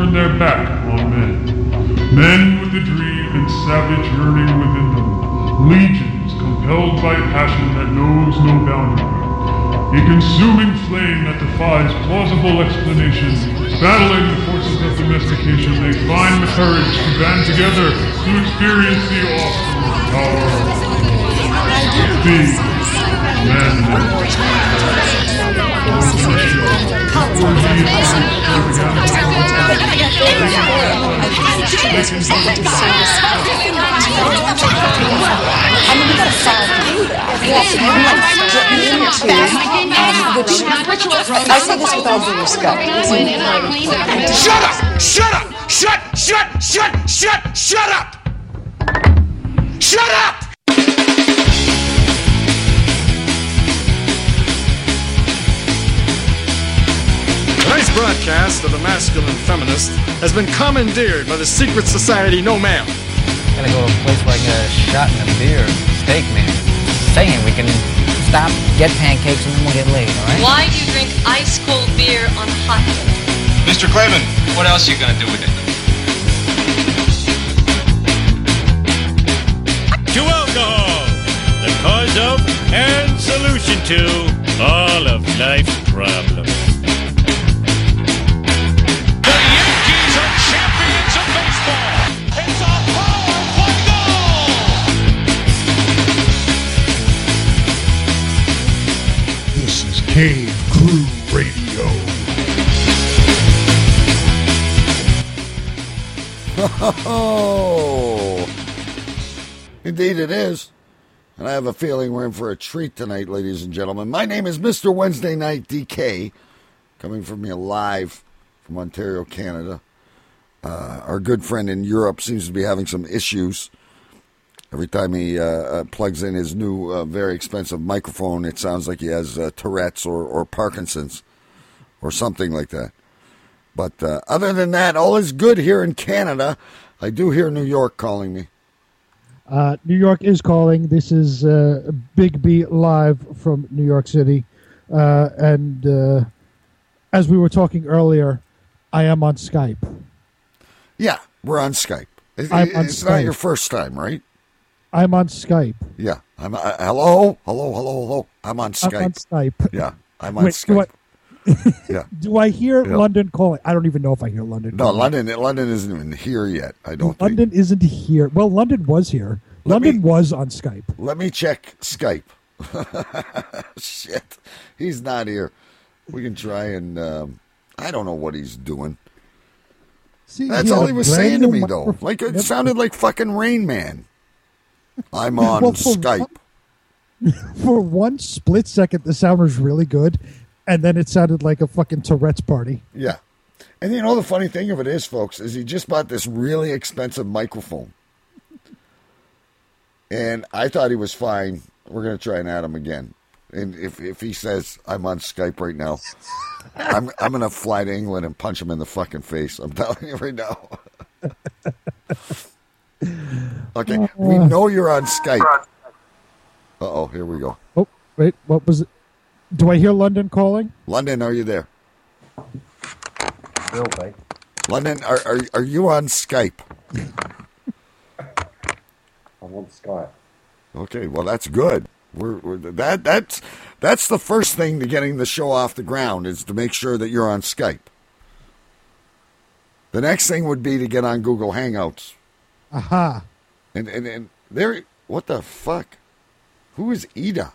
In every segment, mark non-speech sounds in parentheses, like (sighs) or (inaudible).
turn their back on men. Men with a dream and savage yearning within them. Legions compelled by passion that knows no boundary. A consuming flame that defies plausible explanation. Battling the forces of domestication, they find the courage to band together to experience the awesome power of being men. I say this with all due respect. Shut up! Shut up! Shut, shut, shut, shut, shut up! Shut up! Tonight's broadcast of The Masculine Feminist has been commandeered by the secret society No Ma'am. Gotta go to a place where I can get a shot and a beer, steak, man. Saying we can stop, get pancakes, and then we'll get laid, all right? Why do you drink ice cold beer on a hot day? Mr. Clavin, what else are you gonna do with it? to alcohol, the cause of and solution to all of life's problems. Cave Crew Radio. Oh, (laughs) indeed it is. And I have a feeling we're in for a treat tonight, ladies and gentlemen. My name is Mr. Wednesday Night DK, coming from you live from Ontario, Canada. Uh, our good friend in Europe seems to be having some issues. Every time he uh, uh, plugs in his new, uh, very expensive microphone, it sounds like he has uh, Tourette's or, or Parkinson's or something like that. But uh, other than that, all is good here in Canada. I do hear New York calling me. Uh, New York is calling. This is uh, Big B live from New York City. Uh, and uh, as we were talking earlier, I am on Skype. Yeah, we're on Skype. It- on it's not your first time, right? I'm on Skype. Yeah. I'm uh, hello, hello, hello, hello. I'm on Skype. I'm on Skype. Yeah, I'm on Wait, do Skype. I- yeah. (laughs) Do I hear Yeah. London calling? I don't even know if I hear London. No, calling. London. London isn't even here yet. I don't think. London isn't here. Well, London was here. Let London me- was on Skype. Let me check Skype. (laughs) Shit, he's not here. We can try and. Um, I don't know what he's doing. See, That's he all he was saying to me, though. Like it sounded like fucking Rain Man. I'm on Well, for Skype. (laughs) For one split second, the sound was really good, and then it sounded like a fucking Tourette's party. Yeah. And you know the funny thing of it is, folks, is he just bought this really expensive microphone. And I thought he was fine. We're gonna try and add him again. And if if he says I'm on Skype right now, (laughs) I'm I'm gonna fly to England and punch him in the fucking face. I'm telling you right now. (laughs) okay, we know you're on Skype. Uh oh, here we go. Oh, wait, what was it? Do I hear London calling? London, are you there? Bill, right? London, are are, are you on Skype? (laughs) I'm on Skype. Okay, well that's good. We're, we're that that's that's the first thing to getting the show off the ground is to make sure that you're on Skype. The next thing would be to get on Google Hangouts. Aha. And and, and there what the fuck? Who is Ida?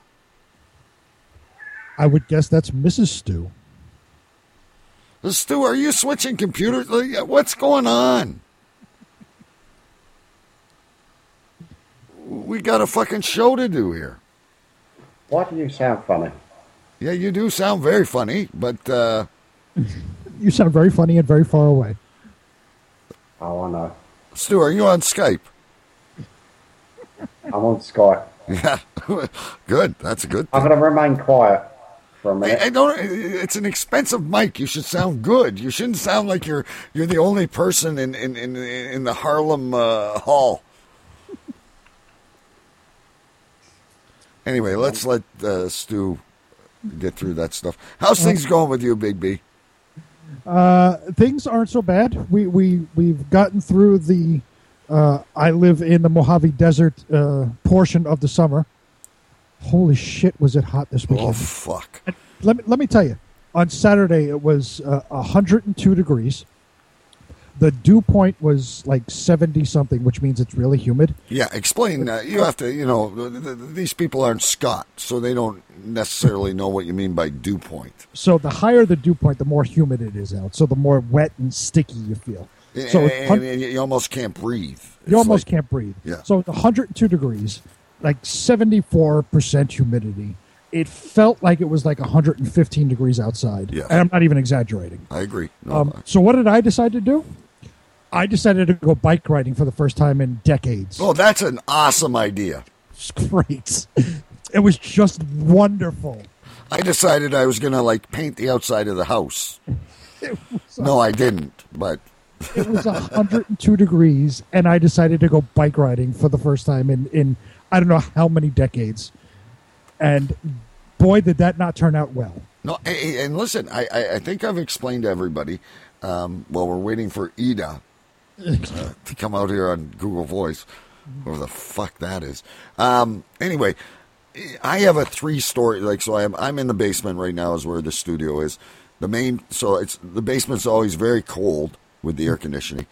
I would guess that's Mrs. Stew. Uh, Stu, are you switching computers? Uh, what's going on? We got a fucking show to do here. Why do you sound funny? Yeah, you do sound very funny, but uh, (laughs) You sound very funny and very far away. Oh, I know. Stu, are you on Skype? I'm on Skype. Yeah, (laughs) good. That's a good. I'm going to remain quiet for a minute. I, I don't. It's an expensive mic. You should sound good. You shouldn't sound like you're you're the only person in in in, in the Harlem uh, Hall. Anyway, let's let uh, Stu get through that stuff. How's things going with you, Big B? Uh, things aren't so bad. We we we've gotten through the. Uh, I live in the Mojave Desert uh, portion of the summer. Holy shit! Was it hot this weekend? Oh fuck! And let me let me tell you. On Saturday, it was uh, 102 degrees. The dew point was like 70 something, which means it's really humid. Yeah, explain. Uh, you have to. You know, th- th- these people aren't Scott, so they don't necessarily know what you mean by dew point. So the higher the dew point, the more humid it is out. So the more wet and sticky you feel. So it's and, and you almost can't breathe. You almost can't breathe. Yeah. So 102 degrees, like 74% humidity. It felt like it was like 115 degrees outside. Yeah. And I'm not even exaggerating. I agree. No, Um, so what did I decide to do? I decided to go bike riding for the first time in decades. oh, that's an awesome idea. It's great. It was just wonderful. I decided I was going to like paint the outside of the house. No, I didn't. But It was 102 degrees, and I decided to go bike riding for the first time in, in I don't know how many decades. And boy, did that not turn out well. no, and listen, I, I, I think I've explained to everybody. Um, while we're waiting for Ida uh, to come out here on Google Voice, whatever the fuck that is. Um, anyway, I have a three story. Like, so I'm I'm in the basement right now, is where the studio is. The main, so it's the basement's always very cold with the air conditioning.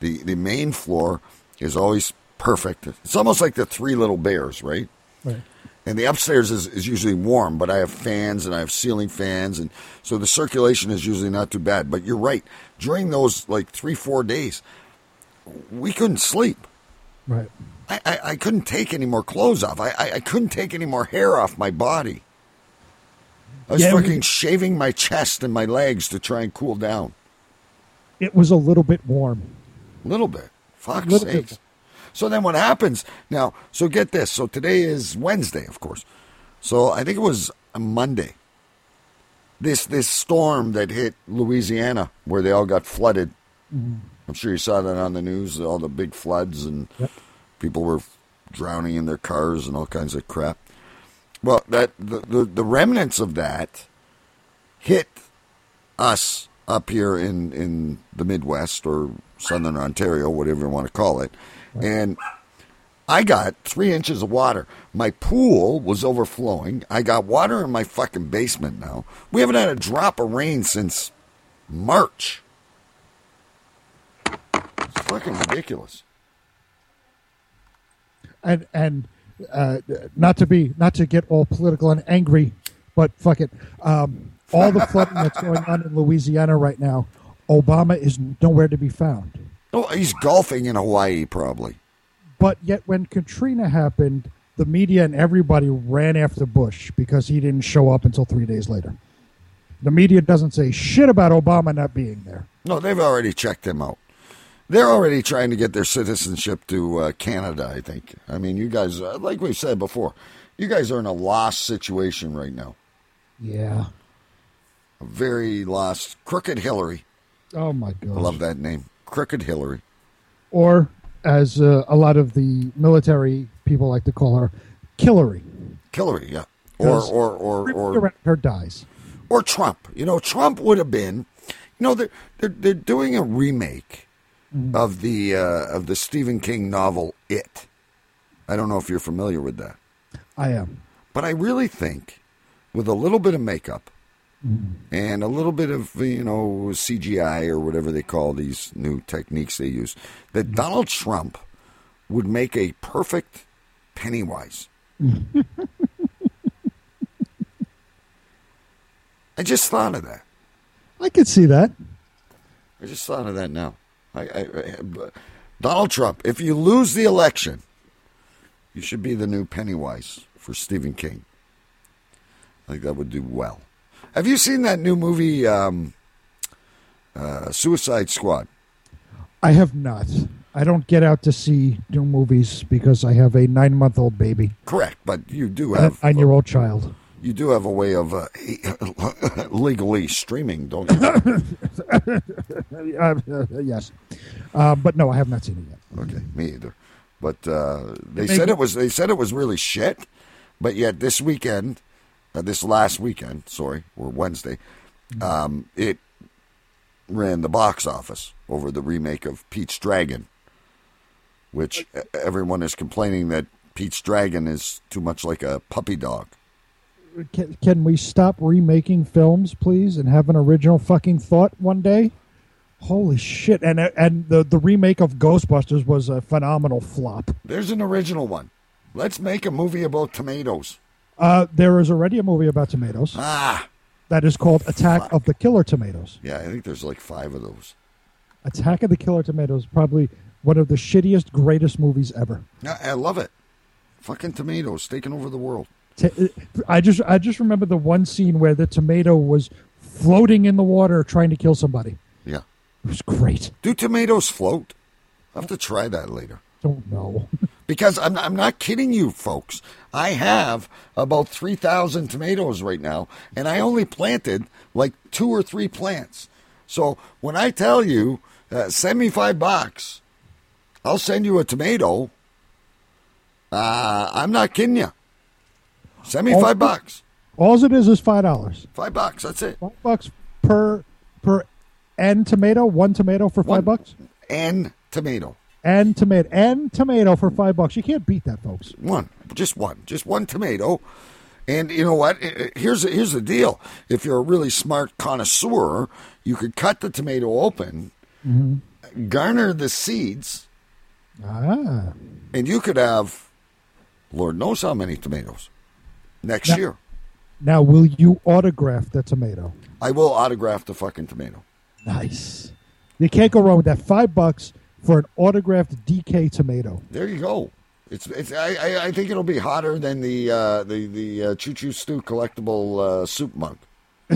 The the main floor is always perfect. It's almost like the Three Little Bears, right? Right. And the upstairs is, is usually warm, but I have fans and I have ceiling fans, and so the circulation is usually not too bad. But you're right. During those like three four days, we couldn't sleep. Right. I, I, I couldn't take any more clothes off. I, I, I couldn't take any more hair off my body. I was Yeah, we- fucking shaving my chest and my legs to try and cool down. It was a little bit warm. A little bit. Fuck's Little bit. So then what happens now? So get this. So today is Wednesday, of course. So I think it was a Monday. This this storm that hit Louisiana, where they all got flooded. Mm-hmm. I'm sure you saw that on the news. All the big floods and people were drowning in their cars and all kinds of crap. Well, that the the, the remnants of that hit us up here in, in the Midwest or Southern Ontario, whatever you want to call it. And I got three inches of water. My pool was overflowing. I got water in my fucking basement now. We haven't had a drop of rain since March. It's fucking ridiculous. and and uh, not to be not to get all political and angry, but fuck it. Um, all the flooding that's going on in Louisiana right now, Obama is nowhere to be found. Oh, he's golfing in Hawaii, probably. But yet, when Katrina happened, the media and everybody ran after Bush because he didn't show up until three days later. The media doesn't say shit about Obama not being there. No, they've already checked him out. They're already trying to get their citizenship to uh, Canada, I think. I mean, you guys, uh, like we said before, you guys are in a lost situation right now. Yeah. A very lost. Crooked Hillary. Oh my God. I love that name. Crooked Hillary. Or, as uh, a lot of the military people like to call her, Killary. Hillary, yeah. Or, or, or, or, her dies. or Trump. You know, Trump would have been. You know, they're they're, they're doing a remake Mm-hmm. of the uh, of the Stephen King novel It. I don't know if you're familiar with that, I am. but I really think with a little bit of makeup mm-hmm. and a little bit of you know CGI or whatever they call these new techniques they use, that mm-hmm. Donald Trump would make a perfect Pennywise. (laughs) I just thought of that. I could see that. I just thought of that now. I, I, Donald Trump, if you lose the election, you should be the new Pennywise for Stephen King. I think that would do well. Have you seen that new movie, um, uh, Suicide Squad? I have not. I don't get out to see new movies because I have a nine month old baby, Correct, but you do have a nine year old child. You do have a way of uh, (laughs) legally streaming, don't you? (laughs) Uh, yes, uh, but no, I have not seen it yet. Okay, me either. But uh, they They said go- it was they said it was really shit. But yet this weekend, uh, this last weekend, sorry, or Wednesday, um, it ran the box office over the remake of Pete's Dragon, which everyone is complaining that Pete's Dragon is too much like a puppy dog. Can, can we stop remaking films, please, and have an original fucking thought one day? Holy shit! And and the the remake of Ghostbusters was a phenomenal flop. There's an original one. Let's make a movie about tomatoes. Uh, there is already a movie about tomatoes. Ah, that is called Attack of the Killer Tomatoes. yeah, I think there's like five of those. Attack of the Killer Tomatoes, probably one of the shittiest, greatest movies ever. I, I love it. Fucking tomatoes taking over the world. T- I just I just remember the one scene where the tomato was floating in the water trying to kill somebody. Yeah. It was great. Do tomatoes float? I'll have to try that later. Don't know. (laughs) Because I'm, I'm not kidding you, folks. I have about 3,000 tomatoes right now, and I only planted like two or three plants. So when I tell you, uh, send me five bucks, I'll send you a tomato. Uh, I'm not kidding you. Send me All- five bucks. All it is is five dollars. Five bucks. That's it. Five bucks per per and tomato. One tomato for five bucks. And tomato. And tomato and tomato for five bucks. You can't beat that, folks. One, just one, just one tomato. And you know what? Here's here's the deal. If you're a really smart connoisseur, you could cut the tomato open, garner the seeds, Ah. and you could have, Lord knows how many tomatoes next Now- year. Now, will you autograph the tomato? I will autograph the fucking tomato. Nice. You can't go wrong with that. Five bucks for an autographed DK tomato. There you go. It's it's. I I, think it'll be hotter than the uh, the the uh, Choo Choo Stew collectible uh, soup mug. (laughs)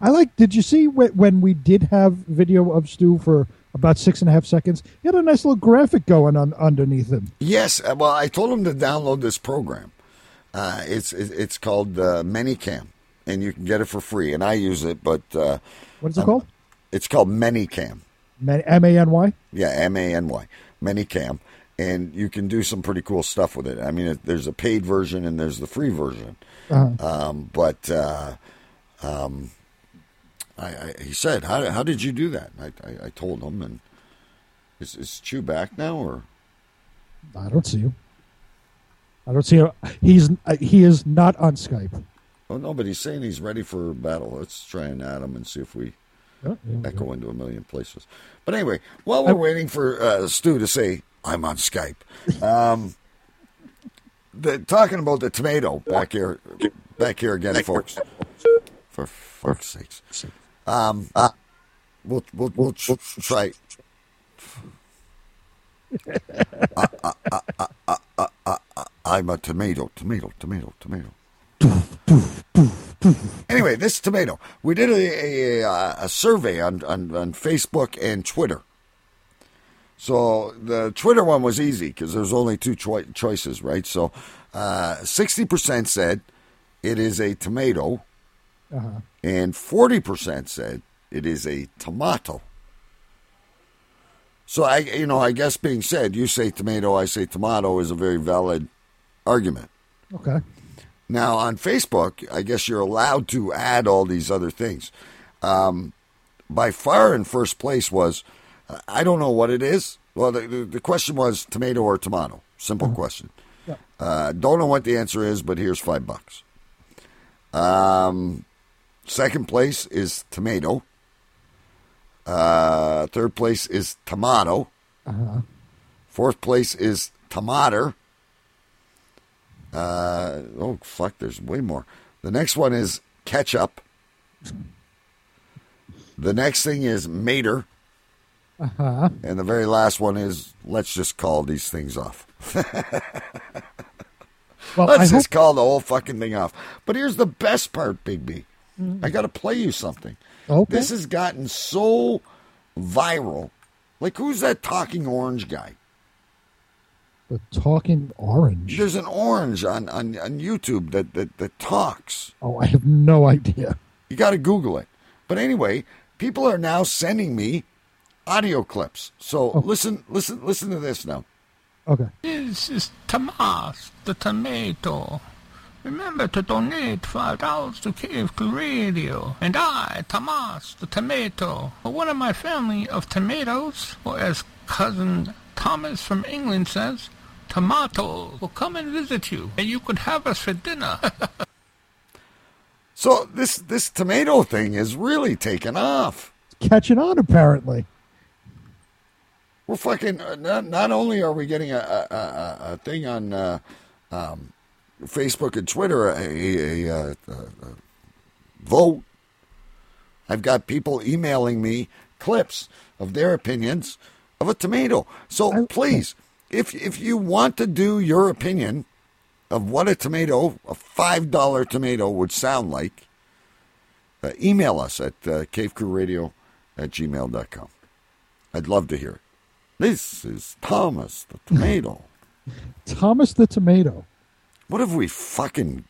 I like. Did you see wh- when we did have video of Stu for about six and a half seconds? He had a nice little graphic going on underneath him. Yes, uh, well, I told him to download this program. Uh, it's it's called uh, ManyCam, and you can get it for free. And I use it, but uh, What is it um, called? It's called ManyCam. M A N Y. Yeah, M A N Y, ManyCam, and you can do some pretty cool stuff with it. I mean, it, there's a paid version and there's the free version. Uh-huh. Um, but uh, um, I, I, he said, "How how did you do that?" I, I, I told him, and is is Choo back now or? I don't see you. I don't see him. He's uh, he is not on Skype. Oh no, but he's saying he's ready for battle. Let's try and add him and see if we Oh, yeah, echo into a million places. But anyway, while we're waiting for uh, Stu to say I'm on Skype, um, (laughs) the, talking about the tomato back here, back here again, folks. For fuck's sakes, um, uh, we'll we'll we'll tr- try. (laughs) Uh, uh, uh, I'm a tomato, tomato, tomato, tomato. (laughs) Anyway, this tomato. We did a, a, a survey on, on, on Facebook and Twitter. So the Twitter one was easy because there's only two choi- choices, right? So uh, 60% said it is a tomato, Uh-huh. and 40% said it is a tomato. So I, you know, I guess being said, you say tomato, I say tomato is a very valid argument. Okay. Now on Facebook, I guess you're allowed to add all these other things. Um, by far in first place was, uh, I don't know what it is. Well, the, the, the question was tomato or tomato. Simple question. Yeah. Uh, don't know what the answer is, but here's five bucks. Um, second place is tomato. Uh, third place is tomato. Uh-huh. Fourth place is tomater. Uh, oh, fuck, there's way more. The next one is ketchup. The next thing is mater. Uh-huh. And the very last one is let's just call these things off. Well, let's I just hope- call the whole fucking thing off. But here's the best part, Big B. I got to play you something. Okay. This has gotten so viral. Like, who's that talking orange guy? The talking orange. There's an orange on, on, on YouTube that, that, that talks. Oh, I have no idea. You got to Google it. But anyway, people are now sending me audio clips. So oh. listen, listen, listen to this now. Okay. This is Tomas, the tomato. Remember to donate $5 to Cave Radio. And I, Tomas, the tomato, or one of my family of tomatoes, or as cousin Thomas from England says, tomatoes will come and visit you, and you could have us for dinner. (laughs) So this this tomato thing is really taken off. Catching on, apparently. We're fucking. Uh, not, not only are we getting a a, a, a thing on uh, um, Facebook and Twitter, a, a, a, a vote. I've got people emailing me clips of their opinions of a tomato. So please, if if you want to do your opinion of what a tomato, a five dollar tomato, would sound like, uh, email us at uh, cavecrewradio at gmail.com. I'd love to hear it. This is Thomas the tomato. (laughs) Thomas the tomato. What have we fucking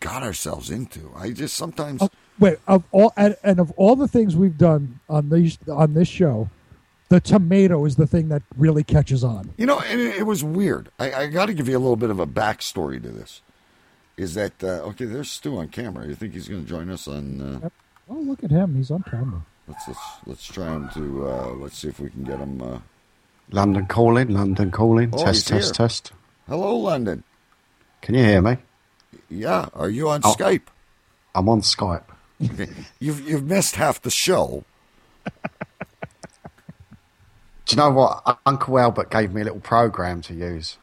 got ourselves into? I just sometimes. Uh, wait, of all and, and of all the things we've done on these on this show, the tomato is the thing that really catches on. You know, and it, it was weird. I, I got to give you a little bit of a backstory to this. Is that uh, okay? There's Stu on camera. You think he's going to join us on? Uh, Oh, look at him. He's on camera. let's let's let's try him to. Uh, let's see if we can get him. Uh, London calling, London calling. Oh, test, test, here. test. hello, London. Can you hear me? Yeah, are you on Oh. Skype? I'm on Skype. Okay. (laughs) You've you've missed half the show. Do you know what? Uncle Albert gave me a little program to use,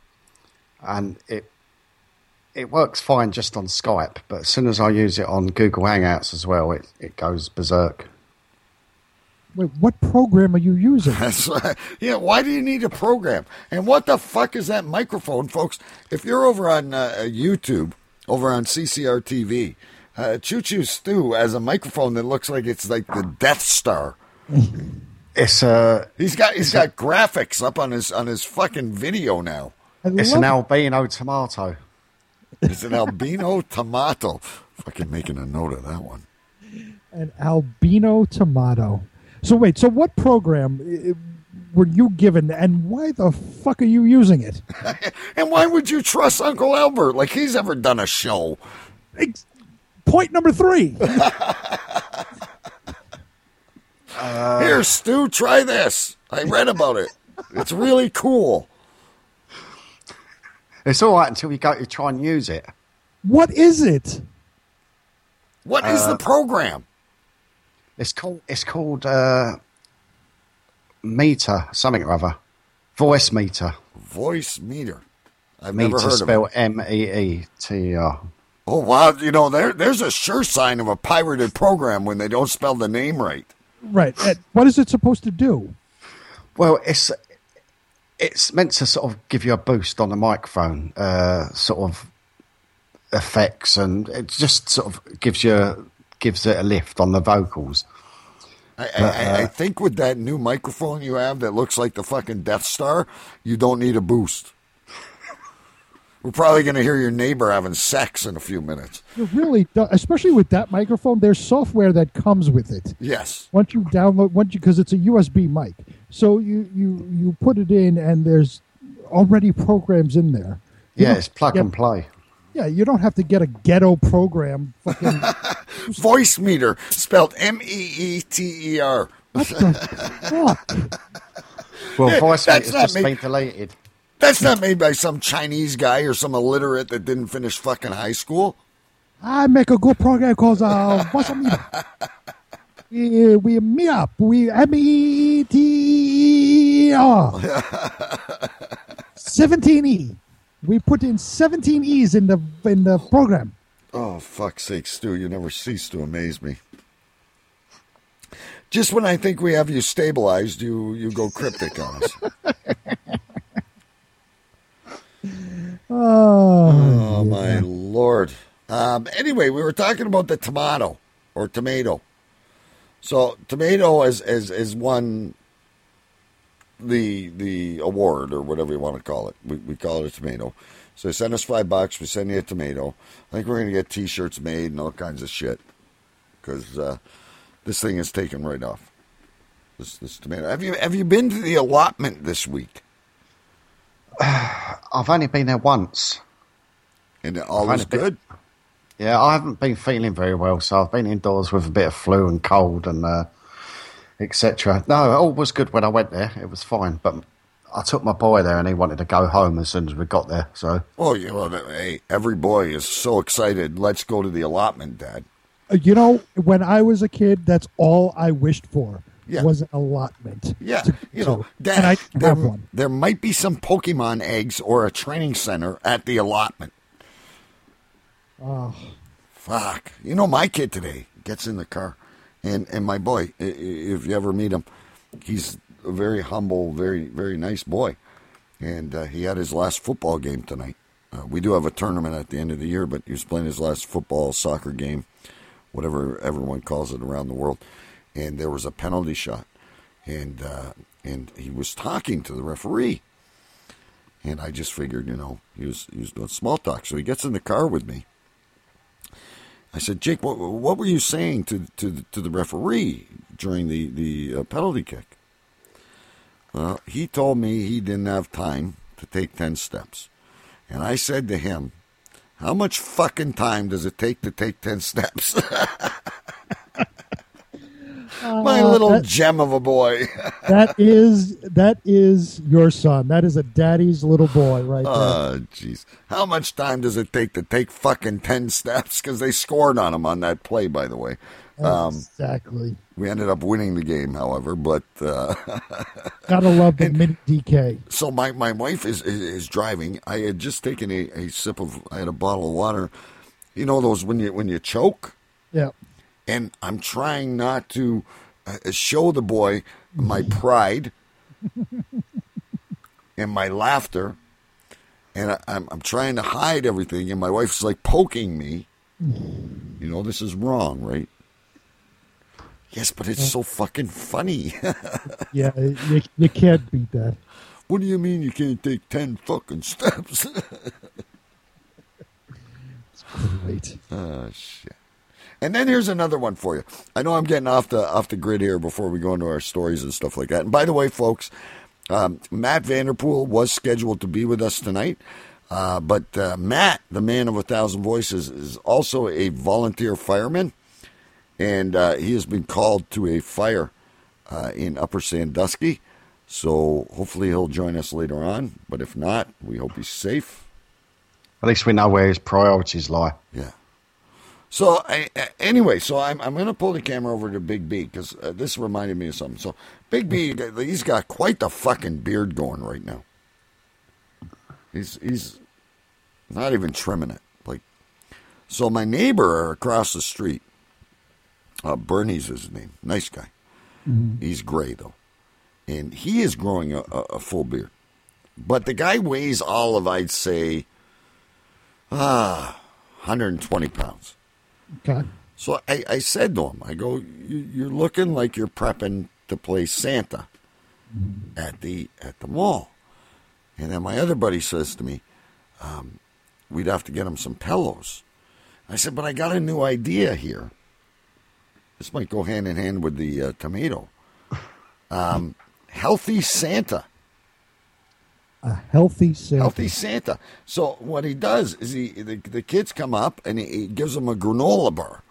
and it it works fine just on Skype. But as soon as I use it on Google Hangouts as well, it, it goes berserk. Wait, what program are you using? (laughs) That's right. Yeah, why do you need a program? And what the fuck is that microphone, folks? If you're over on uh, YouTube, over on CCR TV, uh, Choo Choo Stew has a microphone that looks like it's like the Death Star. (laughs) It's uh, He's got he's got graphics up on his on his fucking video now. it's an albino tomato. It's an albino tomato. Fucking making a note of that one. An albino tomato. So wait, so what program were you given, and why the fuck are you using it? (laughs) And why would you trust Uncle Albert like he's ever done a show? Ex- Point number three. (laughs) Here, Stu, try this. I read about it. It's really cool. It's all right until you go to try and use it. What is it? What is Uh, the program? It's called it's called uh, meter something or other, Voicemeeter. Voice meter. I've meter never heard of spelled it. M E E T E R. Oh wow! You know there there's a sure sign of a pirated program when they don't spell the name right. Right. And what is it supposed to do? Well, it's it's meant to sort of give you a boost on the microphone, uh, sort of effects, and it just sort of gives you gives it a lift on the vocals. I, I, But, I, uh, I think with that new microphone you have that looks like the fucking Death Star, you don't need a boost. We're probably going to hear your neighbor having sex in a few minutes. You really, do, especially with that microphone, there's software that comes with it. Yes. Once you download, once you because it's a USB mic, so you you you put it in, and there's already programs in there. You Yeah, it's plug get- and play. Yeah, you don't have to get a ghetto program. Fucking (laughs) Voicemeeter spelled M E E T E R. what the (laughs) fuck? Well, Yeah, Voicemeeter is not just me. been deleted. That's not made by some Chinese guy or some illiterate that didn't finish fucking high school. I make a good program called uh, What's a Meetup? (laughs) we, we meet up. We M E T E R. (laughs) 17 E. We put in 17 E's in the in the program. Oh, fuck's sake, Stu, you never cease to amaze me. Just when I think we have you stabilized, you, you go cryptic on us. (laughs) Oh, Oh, my lord. Um, anyway, we were talking about the tomato or tomato. So tomato has is, is won the the award or whatever you want to call it. We, we call it a tomato. So they send us five bucks. We send you a tomato. I think we're gonna get T-shirts made and all kinds of shit because uh, this thing is taken right off. This this tomato. Have you have you been to the allotment this week? (sighs) I've only been there once. And all I've is only been- good. Yeah, I haven't been feeling very well, so I've been indoors with a bit of flu and cold and uh, etc. No, all was good when I went there. It was fine, but I took my boy there and he wanted to go home as soon as we got there. So Oh, you know, hey, every boy is so excited. Let's go to the allotment, Dad. Uh, You know, when I was a kid, that's all I wished for Yeah. was an allotment. Yeah, to- you know, and I there, have one. there might be some Pokemon eggs or a training center at the allotment. Oh, Fuck. You know, my kid today gets in the car, and, and my boy, if you ever meet him, he's a very humble, very, very nice boy. And uh, he had his last football game tonight. Uh, we do have a tournament at the end of the year, but he was playing his last football, soccer game, whatever everyone calls it around the world. And there was a penalty shot. And, uh, and he was talking to the referee. And I just figured, you know, he was, he was doing small talk. So he gets in the car with me. I said, Jake, what, what were you saying to to to the referee during the the uh, penalty kick? Well, he told me he didn't have time to take ten steps, and I said to him, "How much fucking time does it take to take ten steps?" (laughs) My Uh, little that- gem of a boy. (laughs) that is that is your son. That is a daddy's little boy right there. Oh, jeez. How much time does it take to take fucking 10 steps? Because they scored on him on that play, by the way. Um, exactly. we ended up winning the game, however, but. Uh, (laughs) Gotta love the mini DK. so my, my wife is, is, is driving. I had just taken a, a sip of, I had a bottle of water. You know those when you when you choke? Yeah. And I'm trying not to uh, show the boy my pride (laughs) and my laughter, and I, I'm I'm trying to hide everything, and my wife's like poking me. You know this is wrong, right? Yes, but it's so fucking funny. (laughs) Yeah, you, you can't beat that. what do you mean you can't take ten fucking steps? (laughs) it's Great. Oh shit. And then here's another one for you. I know I'm getting off the off the grid here before we go into our stories and stuff like that. And by the way, folks, um, Matt Vanderpool was scheduled to be with us tonight, uh, but uh, Matt, the man of a thousand voices, is also a volunteer fireman, and uh, he has been called to a fire uh, in Upper Sandusky. So hopefully he'll join us later on. But if not, we hope he's safe. at least we know where his priorities lie. Yeah. So I, anyway, so I'm I'm going to pull the camera over to Big B because uh, this reminded me of something. So Big B, he's got quite the fucking beard going right now. He's he's not even trimming it. Like, so my neighbor across the street, uh, Bernie's his name, nice guy. He's gray though, and he is growing a, a, a full beard. But the guy weighs all of I'd say, ah, 120 pounds. Okay. So I, I said to him, I go, "You- you're looking like you're prepping to play Santa at the at the mall. And then my other buddy says to me, um, we'd have to get him some pillows. I said, but I got a new idea here. This might go hand in hand with the uh, tomato. Um, healthy Santa. A healthy Santa. Healthy Santa. So what he does is he the, the kids come up and he, he gives them a granola bar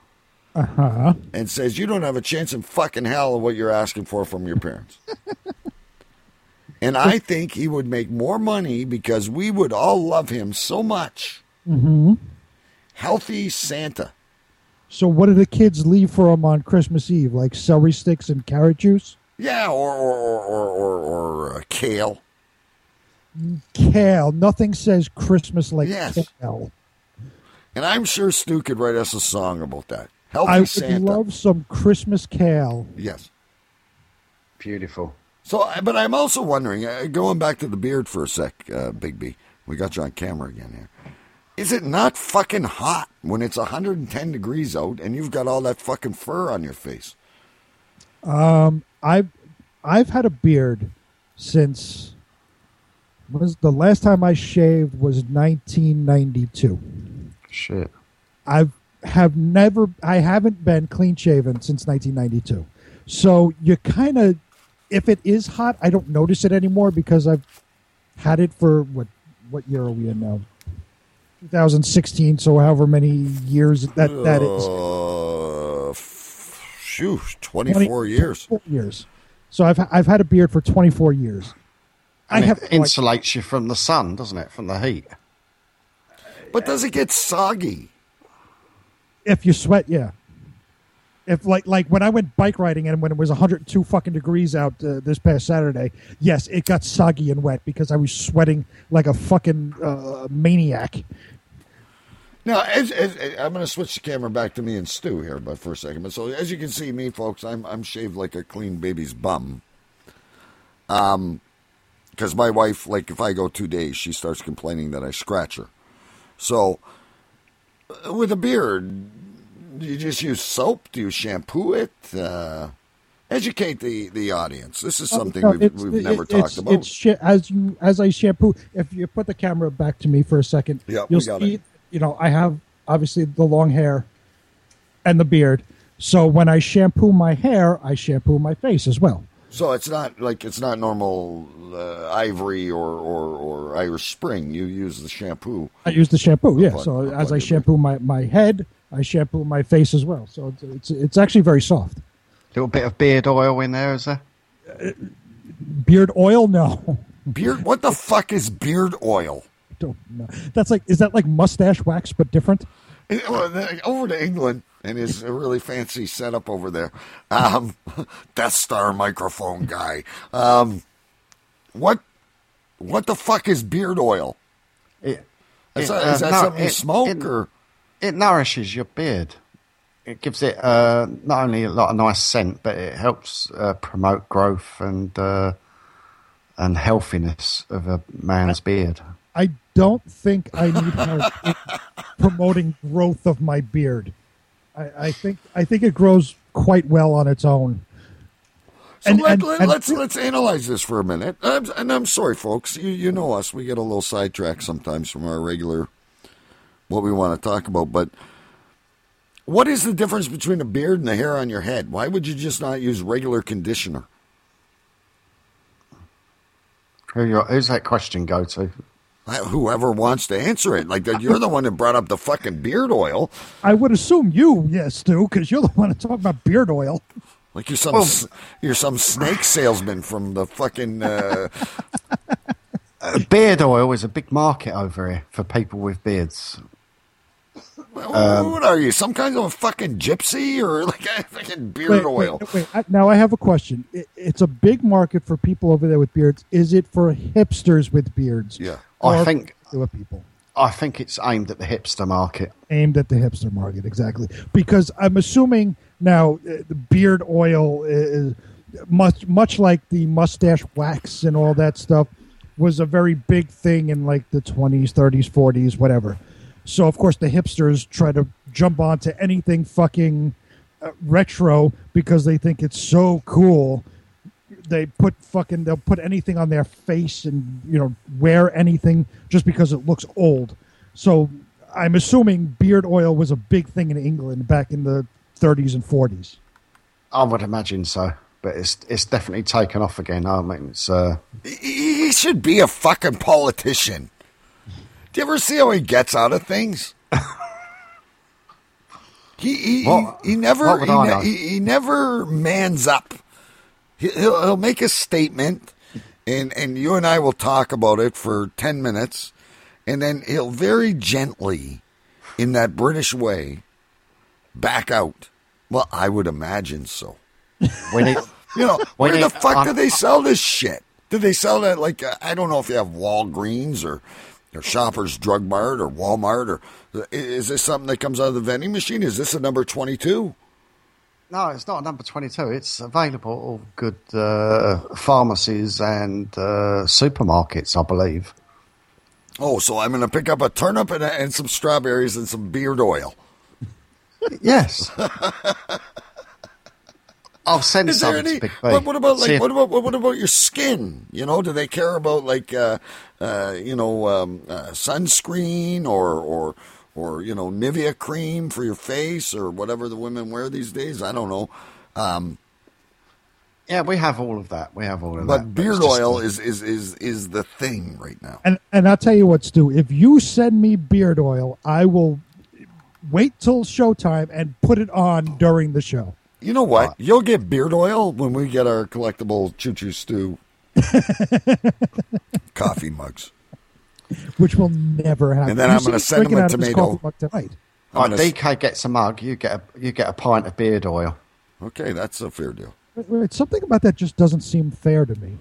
Uh huh. and says, "You don't have a chance in fucking hell of what you're asking for from your parents." (laughs) and I think he would make more money because we would all love him so much. hmm Healthy Santa. So, what do the kids leave for him on Christmas Eve? Like celery sticks and carrot juice? Yeah, or or or or, or, or uh, kale. Kale. Nothing says Christmas like Yes. kale. And I'm sure Stu could write us a song about that. Healthy I would Santa. love some Christmas kale. yes. Beautiful. So, but I'm also wondering, uh, going back to the beard for a sec, uh, Big B. We got you on camera again here. Is it not fucking hot when it's 110 degrees out and you've got all that fucking fur on your face? Um, I've I've had a beard since was the last time I shaved was 1992. Shit. I've have never I haven't been clean shaven since 1992. So you kind of if it is hot, I don't notice it anymore because I've had it for what what year are we in now? 2016. So however many years that that is. Uh, f- Phew, 24 years. 24 years. So I've I've had a beard for 24 years. I And have it insulates you from the sun, doesn't it? From the heat. But does it get soggy? if you sweat, yeah. If like like when I went bike riding and when it was 102 fucking degrees out uh, this past Saturday, yes, it got soggy and wet because I was sweating like a fucking uh, maniac. Now, as, as, I'm going to switch the camera back to me and Stu here, but for a second. But so, as you can see, me folks, I'm I'm shaved like a clean baby's bum. Um, because my wife, like, if I go two days, she starts complaining that I scratch her. So, uh, with a beard, do you just use soap? Do you shampoo it? Uh, educate the the audience. This is something No, we've, we've it- never it's, talked about. It's sh- as you as I shampoo. If you put the camera back to me for a second, Yeah, we you'll see. it. You know, I have obviously the long hair and the beard. So when I shampoo my hair, I shampoo my face as well. So it's not like it's not normal uh, ivory or, or, or Irish Spring. You use the shampoo. I use the shampoo, yeah. Plug- So as I shampoo my, my head, I shampoo my face as well. So it's it's, it's actually very soft. little bit of beard oil in there, is there? Beard oil, no, (laughs) Beard. What the fuck is beard oil? don't know. That's like is that like mustache wax but different? (laughs) Well, then, Over to England and his a really fancy setup over there. Um, (laughs) Death Star microphone guy. Um, what what the fuck is beard oil? It, Is it, that, is uh, that no, something you it- smoke it- or? It nourishes your beard. It gives it uh, not only a lot of nice scent, but it helps uh, promote growth and uh, and healthiness of a man's beard. I don't think I need help promoting growth of my beard. I, I think I think it grows quite well on its own. So And- let, and- let, and- let's let's analyze this for a minute. I'm, and I'm sorry, folks. You you know us. We get a little sidetracked sometimes from our regular what we want to talk about. But what is the difference between a beard and the hair on your head? Why would you just not use regular conditioner? Who your, who's that question go to? Whoever wants to answer it, like you're the one that brought up the fucking beard oil. I would assume you, yes, Stu, because you're the one that talk about beard oil. Like you're some Well- you're some snake salesman from the fucking. Uh, Uh, (laughs) beard oil is a big market over here for people with beards. Um, what are you? Some kind of a fucking gypsy or like a fucking beard Wait, oil? Wait, wait, I, now I have a question. It, it's a big market for people over there with beards. Is it for hipsters with beards? Yeah. I think for people I think it's aimed at the hipster market. aimed at the hipster market exactly. Because I'm assuming now uh, the beard oil is much much like the mustache wax and all that stuff was a very big thing in like the 20s, 30s, 40s, whatever. So of course the hipsters try to jump onto anything fucking uh, retro because they think it's so cool. They put fucking they'll put anything on their face and you know wear anything just because it looks old. So I'm assuming beard oil was a big thing in England back in the 30s and 40s. I would imagine so, but it's it's definitely taken off again. I mean, it's uh, He he should be a fucking politician. Do you ever see how he gets out of things? he he, What- he, he never he, ne- he, he never mans up. He, he'll he'll make a statement, and and you and I will talk about it for ten minutes, and then he'll very gently, in that British way, back out. Well, I would imagine so. we need (laughs) You know, where the fuck on- do they sell this shit? Do they sell that like uh, I don't know if you have Walgreens or or Shoppers Drug Mart or Walmart or uh, is this something that comes out of the vending machine? Is this a number twenty two? No, it's not number 22. It's available at all good uh, pharmacies and uh, supermarkets, I believe. Oh, so I'm going to pick up a turnip and, and some strawberries and some beard oil. Yes. (laughs) I'll send Is some any? But what about like what about what about your skin? You know, do they care about like uh, uh, you know um, uh, sunscreen or or or you know Nivea cream for your face or whatever the women wear these days? I don't know. Um, Yeah, we have all of that. We have all of But that. But beard it's just- oil is, is is is the thing right now. And and I'll tell you what, Stu. If you send me beard oil, I will wait till showtime and put it on during the show. You know what? You'll get beard oil when we get our collectible Choo Choo Stew (laughs) coffee mugs. Which will never happen. And then You I'm gonna send him a out of this tomato. coffee tonight. All right, I'm gonna s- DK gets a mug. You get a you get a pint of beard oil. Okay, that's a fair deal. Wait, wait, something about that just doesn't seem fair to me.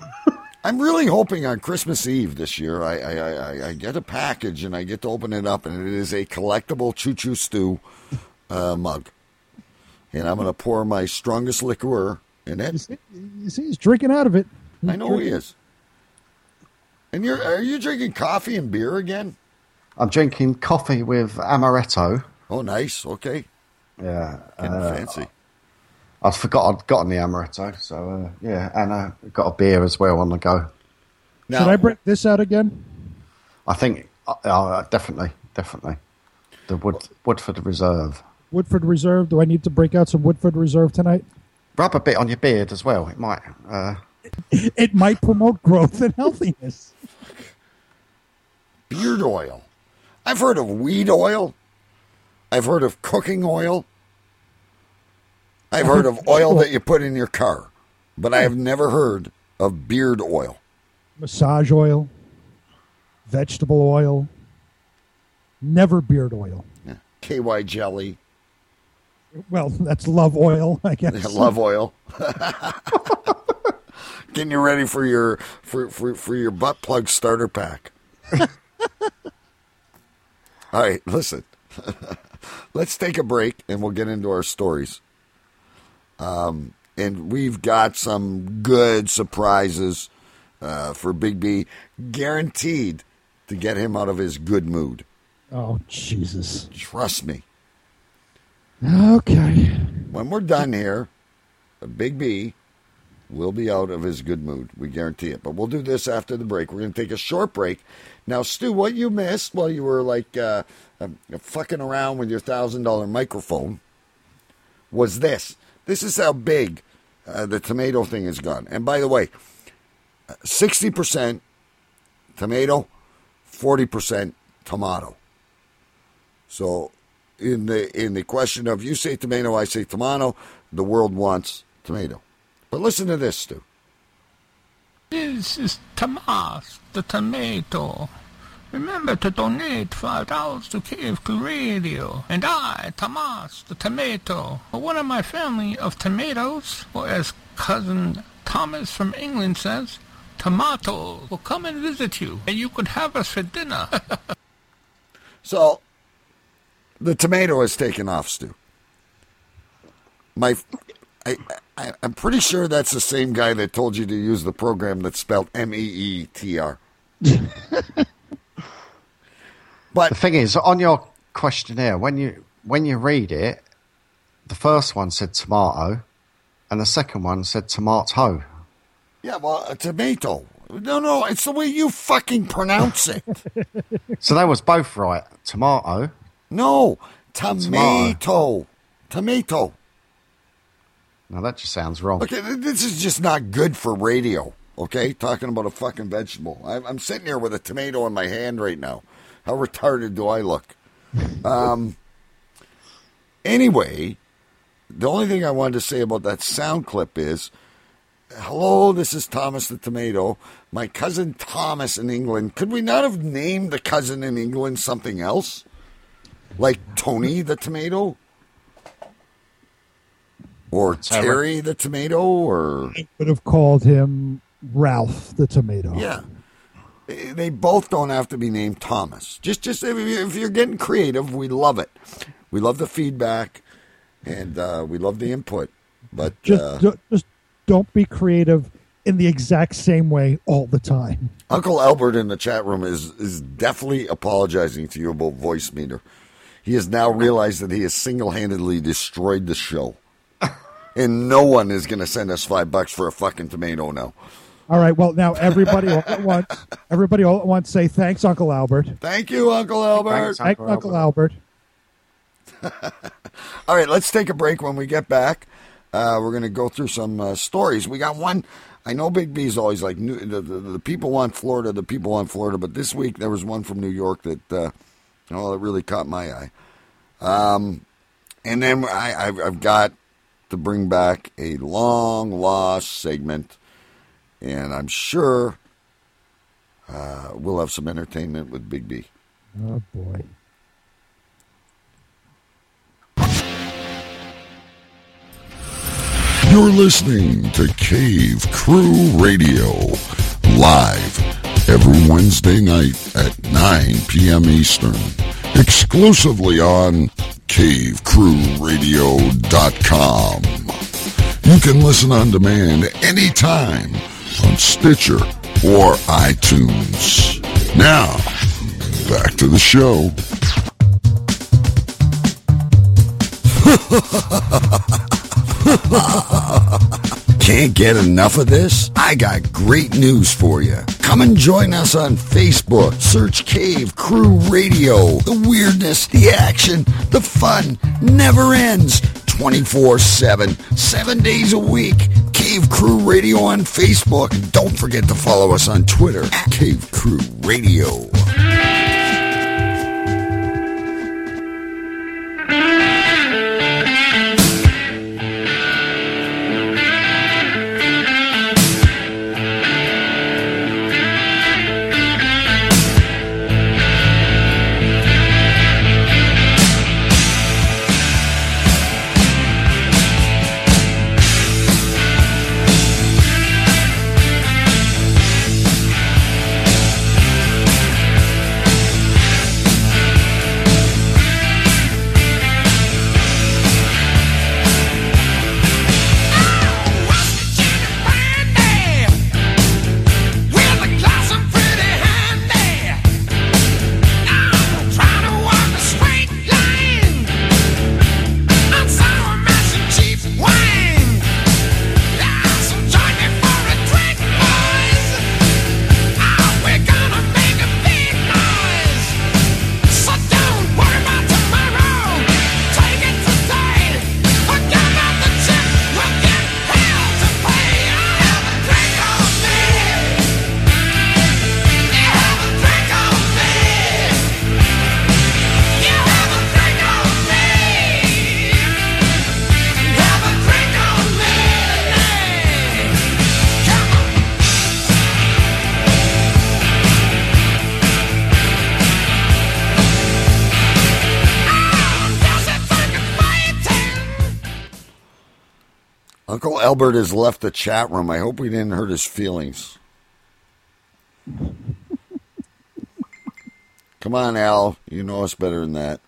(laughs) I'm really hoping on Christmas Eve this year I, I, I, I- I get a package and I get to open it up and it is a collectible Choo Choo Stew uh, mug. And I'm going to pour my strongest liqueur in You it. see, you see he's drinking out of it. He's I know he is. And you're are you drinking coffee and beer again? I'm drinking coffee with amaretto. Oh, nice. Okay, Yeah, uh, fancy. I forgot I'd gotten the amaretto. So uh, yeah, and I got a beer as well on the go. Now, Should I break this out again? I think uh, uh, definitely, definitely the Wood Woodford Reserve. Woodford Reserve. Do I need to break out some Woodford Reserve tonight? Rub a bit on your beard as well. It might. (laughs) It might promote growth and healthiness. beard oil. I've heard of weed oil. I've heard of cooking oil. I've heard of (laughs) oil that oh. you put in your car, but I have never heard of beard oil. Massage oil, vegetable oil, never beard oil. Yeah. KY jelly, Well, that's love oil, I guess. (laughs) love oil. Getting you ready for your for, for, for your butt plug starter pack. (laughs) All right, listen. (laughs) Let's take a break and we'll get into our stories. Um, and we've got some good surprises uh, for Big B, guaranteed to get him out of his good mood. Oh, Jesus. Trust me. Okay. When we're done here, Big B will be out of his good mood. We guarantee it. But we'll do this after the break. We're going to take a short break. Now, Stu, what you missed while you were like uh, uh, fucking around with your thousand dollar microphone was this. This is how big uh, the tomato thing has gone. And by the way, sixty percent tomato, forty percent tomato. So, in the in the question of you say tomato, I say tomato, the world wants tomato. But listen to this, Stu. This is Tomas, the tomato. Remember to donate five dollars to KFK Radio. And I, Tomas, the tomato, or one of my family of tomatoes, or as cousin Thomas from England says, tomato will come and visit you, and you could have us for dinner. (laughs) So, the tomato has taken off, Stu. My, I, I, I'm pretty sure that's the same guy that told you to use the program that's spelled M E E T R. (laughs) But the thing is, on your questionnaire, when you when you read it, the first one said tomato, and the second one said tomato. Yeah, well, a tomato. No, no, it's the way you fucking pronounce it. (laughs) So they was both right. Tomato. No, tomato. Tomato. Now that just sounds wrong. Okay, this is just not good for radio. Okay, talking about a fucking vegetable. I'm, I'm sitting here with a tomato in my hand right now. How retarded do I look? (laughs) Um. Anyway, the only thing I wanted to say about that sound clip is, "Hello, this is Thomas the Tomato. My cousin Thomas in England. Could we not have named the cousin in England something else, like Tony the Tomato?" Or Sarah. Terry the Tomato, or I Would have called him Ralph the tomato. Yeah. They they both don't have to be named Thomas. Just, just if you- if you're getting creative, we love it. We love the feedback, and uh, we love the input. But Just, uh, ju- just don't be creative in the exact same way all the time. Uncle Albert in the chat room is is definitely apologizing to you about Voicemeeter. He has now realized that he has single handedly destroyed the show, and no one is going to send us five bucks for a fucking tomato now. All right. Well, now everybody all at once, (laughs) everybody all at once say thanks, Uncle Albert. Thank you, Uncle Albert. Thanks, Uncle Albert. (laughs) All right, let's take a break. When we get back, Uh, we're going to go through some uh, stories. We got one. I know Big B's always like new, the, the, the people want Florida, the people want Florida, but this week there was one from New York that, uh, oh, that really caught my eye. Um, and then I, I've, I've got to bring back a long lost segment, and I'm sure uh, we'll have some entertainment with Big B. Oh boy. You're listening to Cave Crew Radio, live every Wednesday night at 9 p.m. Eastern, exclusively on CaveCrewRadio.com. You can listen on demand anytime on Stitcher or iTunes. Now, back to the show. (laughs) Can't get enough of this? I got great news for you. Come and join us on Facebook. Search Cave Crew Radio. The weirdness, the action, the fun never ends. 24 7, seven days a week. Cave Crew Radio on Facebook. Don't forget to follow us on Twitter at Cave Crew Radio. Albert has left the chat room. I hope we didn't hurt his feelings. Come on, Al. You know us better than that.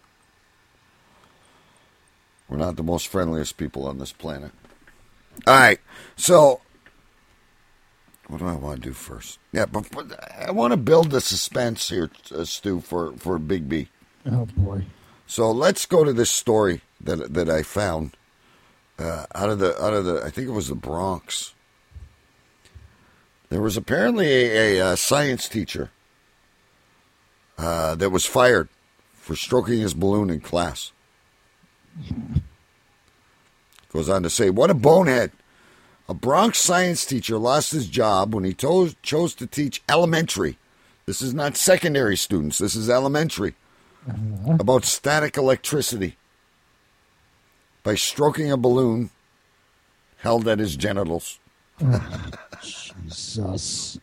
We're not the most friendliest people on this planet. All right. So, what do I want to do first? Yeah, but, but I want to build the suspense here, uh, Stu, for, for Big B. Oh boy. So let's go to this story that that I found uh, out of the out of the I think it was the Bronx. There was apparently a, a, uh science teacher uh, that was fired for stroking his balloon in class. Goes on to say, "What a bonehead! A Bronx science teacher lost his job when he to- chose to teach elementary. This is not secondary students. This is elementary." about static electricity by stroking a balloon held at his genitals. Jesus.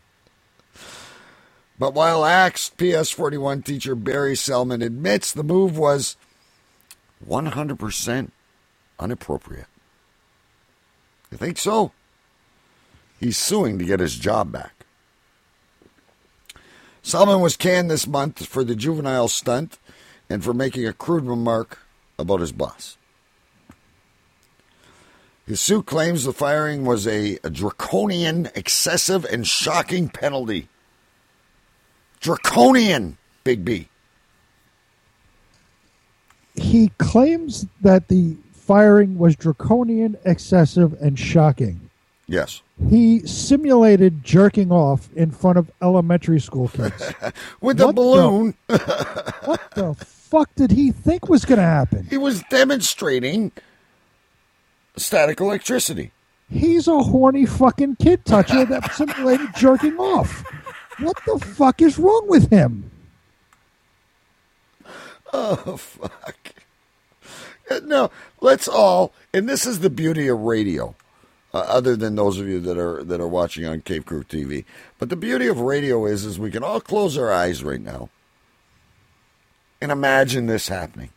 But while axed, PS 41 teacher Barry Selman admits the move was 100% inappropriate. You think so? He's suing to get his job back. Selman was canned this month for the juvenile stunt and for making a crude remark about his boss. His suit claims the firing was a, a, draconian, excessive, and shocking penalty. Draconian, Big B. He claims that the firing was draconian, excessive, and shocking. Yes. He simulated jerking off in front of elementary school kids. (laughs) With a balloon. The, (laughs) what the fuck did he think was going to happen? He was demonstrating static electricity. He's a horny fucking kid toucher (laughs) that simulated jerking off. What the fuck is wrong with him? Oh fuck. No, let's all, and this is the beauty of radio. Uh, other than those of you that are that are watching on Cave Crew TV, but the beauty of radio is is we can all close our eyes right now and imagine this happening.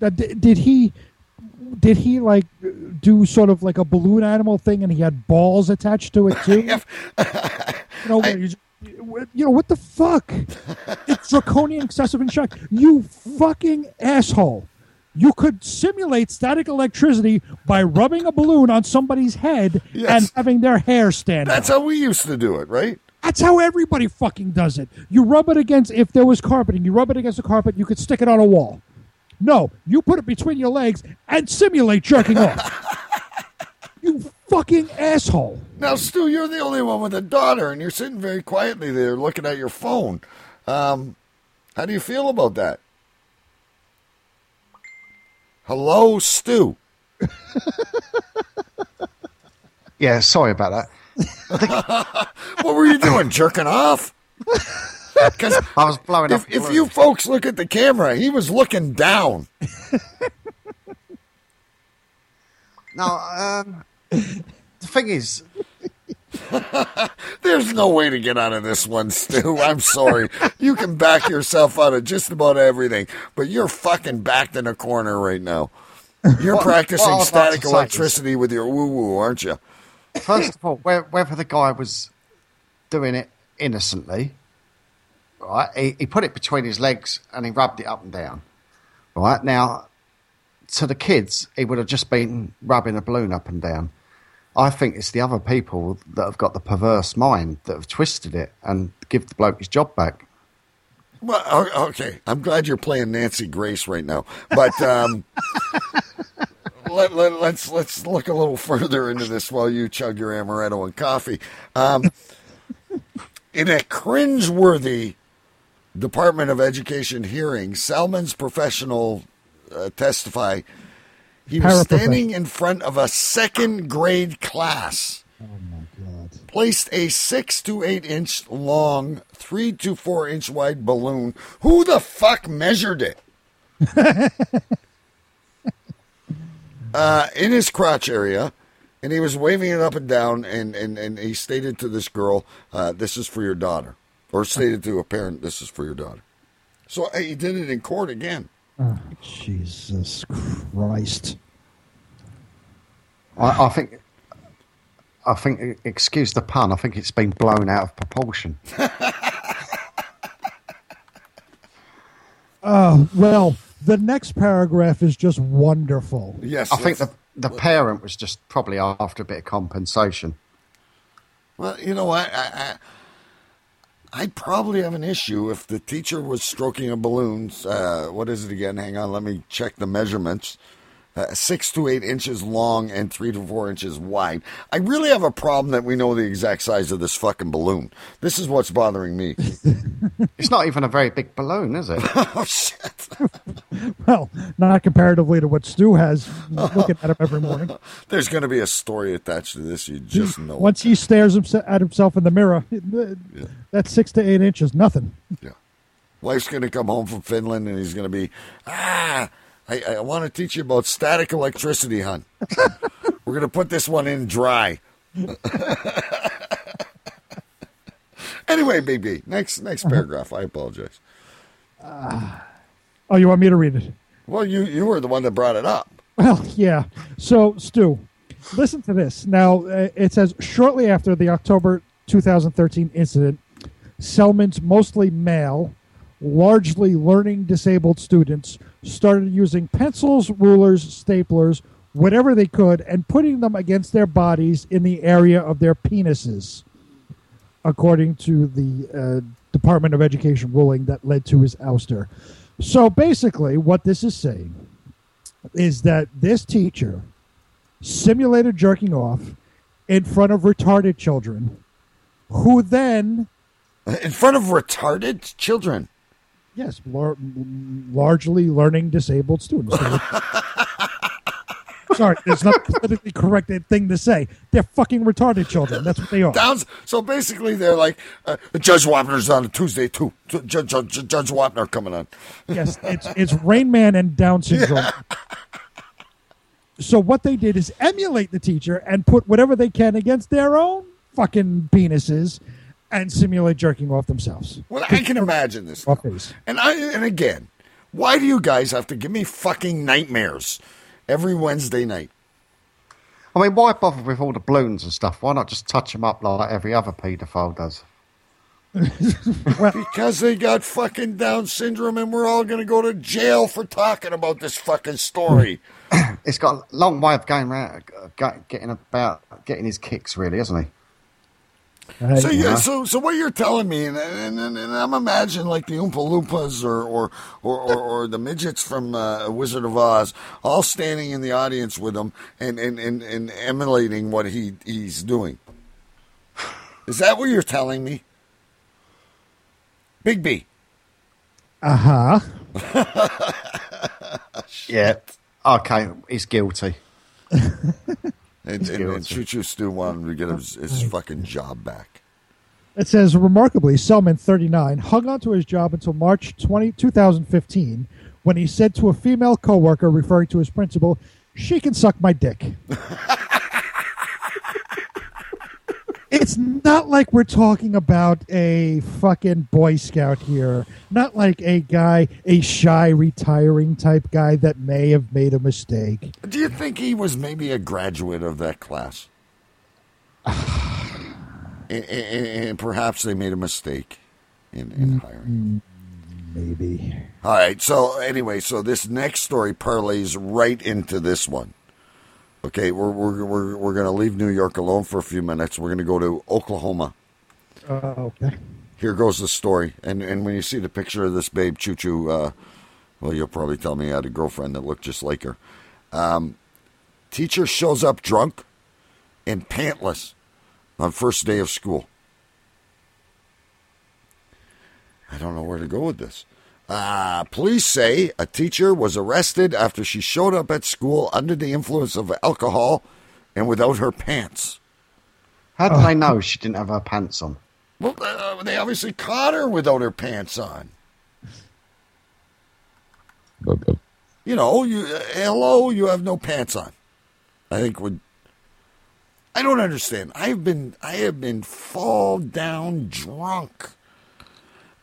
Uh, di- did he? Did he like do sort of like a balloon animal thing, and he had balls attached to it too? (laughs) (laughs) you know, where you, just- you know what the fuck? (laughs) it's draconian excessive in shock. You fucking asshole! You could simulate static electricity by rubbing a balloon on somebody's head Yes. and having their hair stand That's how we used to do it, right? That's how everybody fucking does it. You rub it against, if there was carpeting, you rub it against the carpet, you could stick it on a wall. No, you put it between your legs and simulate jerking off. (laughs) you fucking asshole. Now, Stu, you're the only one with a daughter, and you're sitting very quietly there looking at your phone. Um, how do you feel about that? Hello, Stu. (laughs) Yeah, sorry about that. (laughs) what were you doing? Jerking off? (laughs) Because I was blowing if, up. if you folks look at the camera, he was looking down. (laughs) No, um, the thing is, (laughs) There's no way to get out of this one, Stu. I'm sorry. You can back yourself out of just about everything, but you're fucking backed in a corner right now. You're What- practicing what static to say is- electricity with your woo woo, aren't you? first of all, whether the guy was doing it innocently, right? He, he put it between his legs and he rubbed it up and down. Right now, to the kids, he would have just been rubbing a balloon up and down. I think it's the other people that have got the perverse mind that have twisted it and give the bloke his job back. Well, okay. I'm glad you're playing Nancy Grace right now, but um, (laughs) let, let, let's let's look a little further into this while you chug your amaretto and coffee. Um, in a cringeworthy Department of Education hearing, Selman's professional uh, testify. He was standing in front of a second grade class. Oh Placed a six to eight inch long, three to four inch wide balloon. Who the fuck measured it? (laughs) uh, in his crotch area, and he was waving it up and down, and, and, and he stated to this girl, uh, "This is for your daughter," or stated to a parent, "This is for your daughter." So he did it in court again. Oh, Jesus Christ. I, I think, I think, excuse the pun, I think it's been blown out of proportion. Oh, (laughs) well, the next paragraph is just wonderful. Yes, I think the the parent was just probably after a bit of compensation. Well, you know what? I, I, I'd probably have an issue if the teacher was stroking a balloon. Uh, what is it again? Hang on, let me check the measurements. Uh, six to eight inches long and three to four inches wide. I really have a problem that we know the exact size of this fucking balloon. This is what's bothering me. (laughs) It's not even a very big balloon, is it? (laughs) oh shit! (laughs) Well, not comparatively to what Stu has looking at him every morning. There's going to be a story attached to this. You just know. Once he stares at himself in the mirror, that's six to eight inches, nothing. Yeah. Wife's going to come home from Finland and he's going to be, ah, I, I want to teach you about static electricity, hon. (laughs) We're going to put this one in dry. (laughs) anyway, baby, next next paragraph. I apologize. Oh, you want me to read it? Well, you you were the one that brought it up. Well, (laughs) yeah. So, Stu, listen to this. Now, uh, it says shortly after the October 2013 incident, Selman's mostly male, largely learning disabled students started using pencils, rulers, staplers, whatever they could, and putting them against their bodies in the area of their penises, according to the uh, Department of Education ruling that led to his ouster. So basically, what this is saying is that this teacher simulated jerking off in front of retarded children who then In front of retarded children. Yes lar- largely learning disabled students (laughs) sorry, it's not politically correct thing to say. They're fucking retarded children. That's what they are. Downs. So basically, they're like uh, Judge Wapner's on a Tuesday too. Judge, Judge, Judge Wapner coming on. yes, it's it's Rain Man and Down syndrome. So what they did is emulate the teacher and put whatever they can against their own fucking penises and simulate jerking off themselves. Well, I can imagine this. Off. And I and again, why do you guys have to give me fucking nightmares every Wednesday night? I mean, why bother with all the balloons and stuff? Why not just touch them up like every other paedophile does? well, (laughs) (laughs) because they got fucking Down syndrome, and we're all going to go to jail for talking about this fucking story. (coughs) It's got a long way of going around, uh, getting about getting his kicks, really, hasn't he? So, you, so, so what you're telling me, and, and, and, and I'm imagining like the Oompa Loompas or or, or, or, or the midgets from uh, Wizard of Oz, all standing in the audience with him and, and, and, and emulating what he he's doing. Is that what you're telling me? Big B. Uh huh. (laughs) yeah. Okay, he's guilty. (laughs) and, and, and Choo Choo Stu wanted to get his, his fucking job back. It says, remarkably, Selman, 39, hung on to his job until March 20, 2015 when he said to a female coworker, referring to his principal, she can suck my dick. (laughs) it's not like we're talking about a fucking Boy Scout here. Not like a guy, a shy, retiring type guy that may have made a mistake. Do you think he was maybe a graduate of that class? (sighs) and, and, and, perhaps they made a mistake in, in mm-hmm. hiring. Maybe. All right. So anyway, so this next story parlays right into this one. Okay, we're we're we're, we're going to leave New York alone for a few minutes. We're going to go to Oklahoma. Uh, okay. Here goes the story, and and when you see the picture of this babe, Choo Choo, uh, well, you'll probably tell me I had a girlfriend that looked just like her. Um, teacher shows up drunk and pantless on first day of school. I don't know where to go with this. Uh, police say a teacher was arrested after she showed up at school under the influence of alcohol and without her pants. How did they know she didn't have her pants on? Well, uh, they obviously caught her without her pants on. You know, you uh, hello, you have no pants on. I think would. I don't understand. I've been I have been fall down drunk.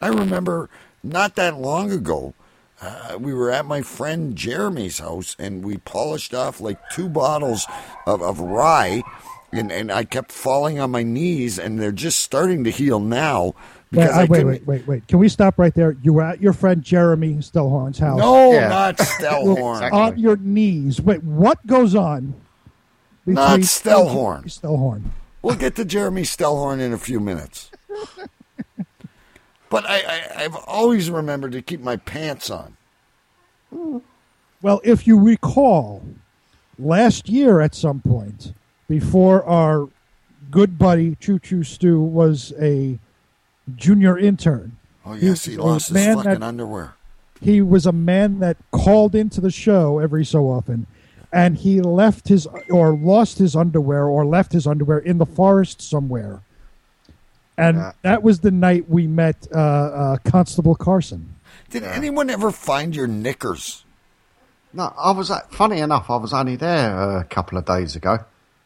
I remember not that long ago, uh, we were at my friend Jeremy's house and we polished off like two bottles of, of rye. And, and I kept falling on my knees, and they're just starting to heal now. Wait, I, wait, wait, wait, wait. Can we stop right there? You were at your friend Jeremy Stellhorn's house. No, yeah. not (laughs) Stellhorn. exactly. On your knees. Wait, what goes on? Not Stellhorn. Stellhorn. We'll get to Jeremy Stellhorn in a few minutes. But I, I, have always remembered to keep my pants on. Well, if you recall, last year at some point, before our good buddy Choo Choo Stew was a junior intern. Oh yes, he, he lost his fucking that, underwear. He was a man that called into the show every so often, and he left his or lost his underwear or left his underwear in the forest somewhere and yeah. that was the night we met uh, uh, Constable Carson. Did anyone ever find your knickers? No, I was. Uh, funny enough, I was only there uh, a couple of days ago,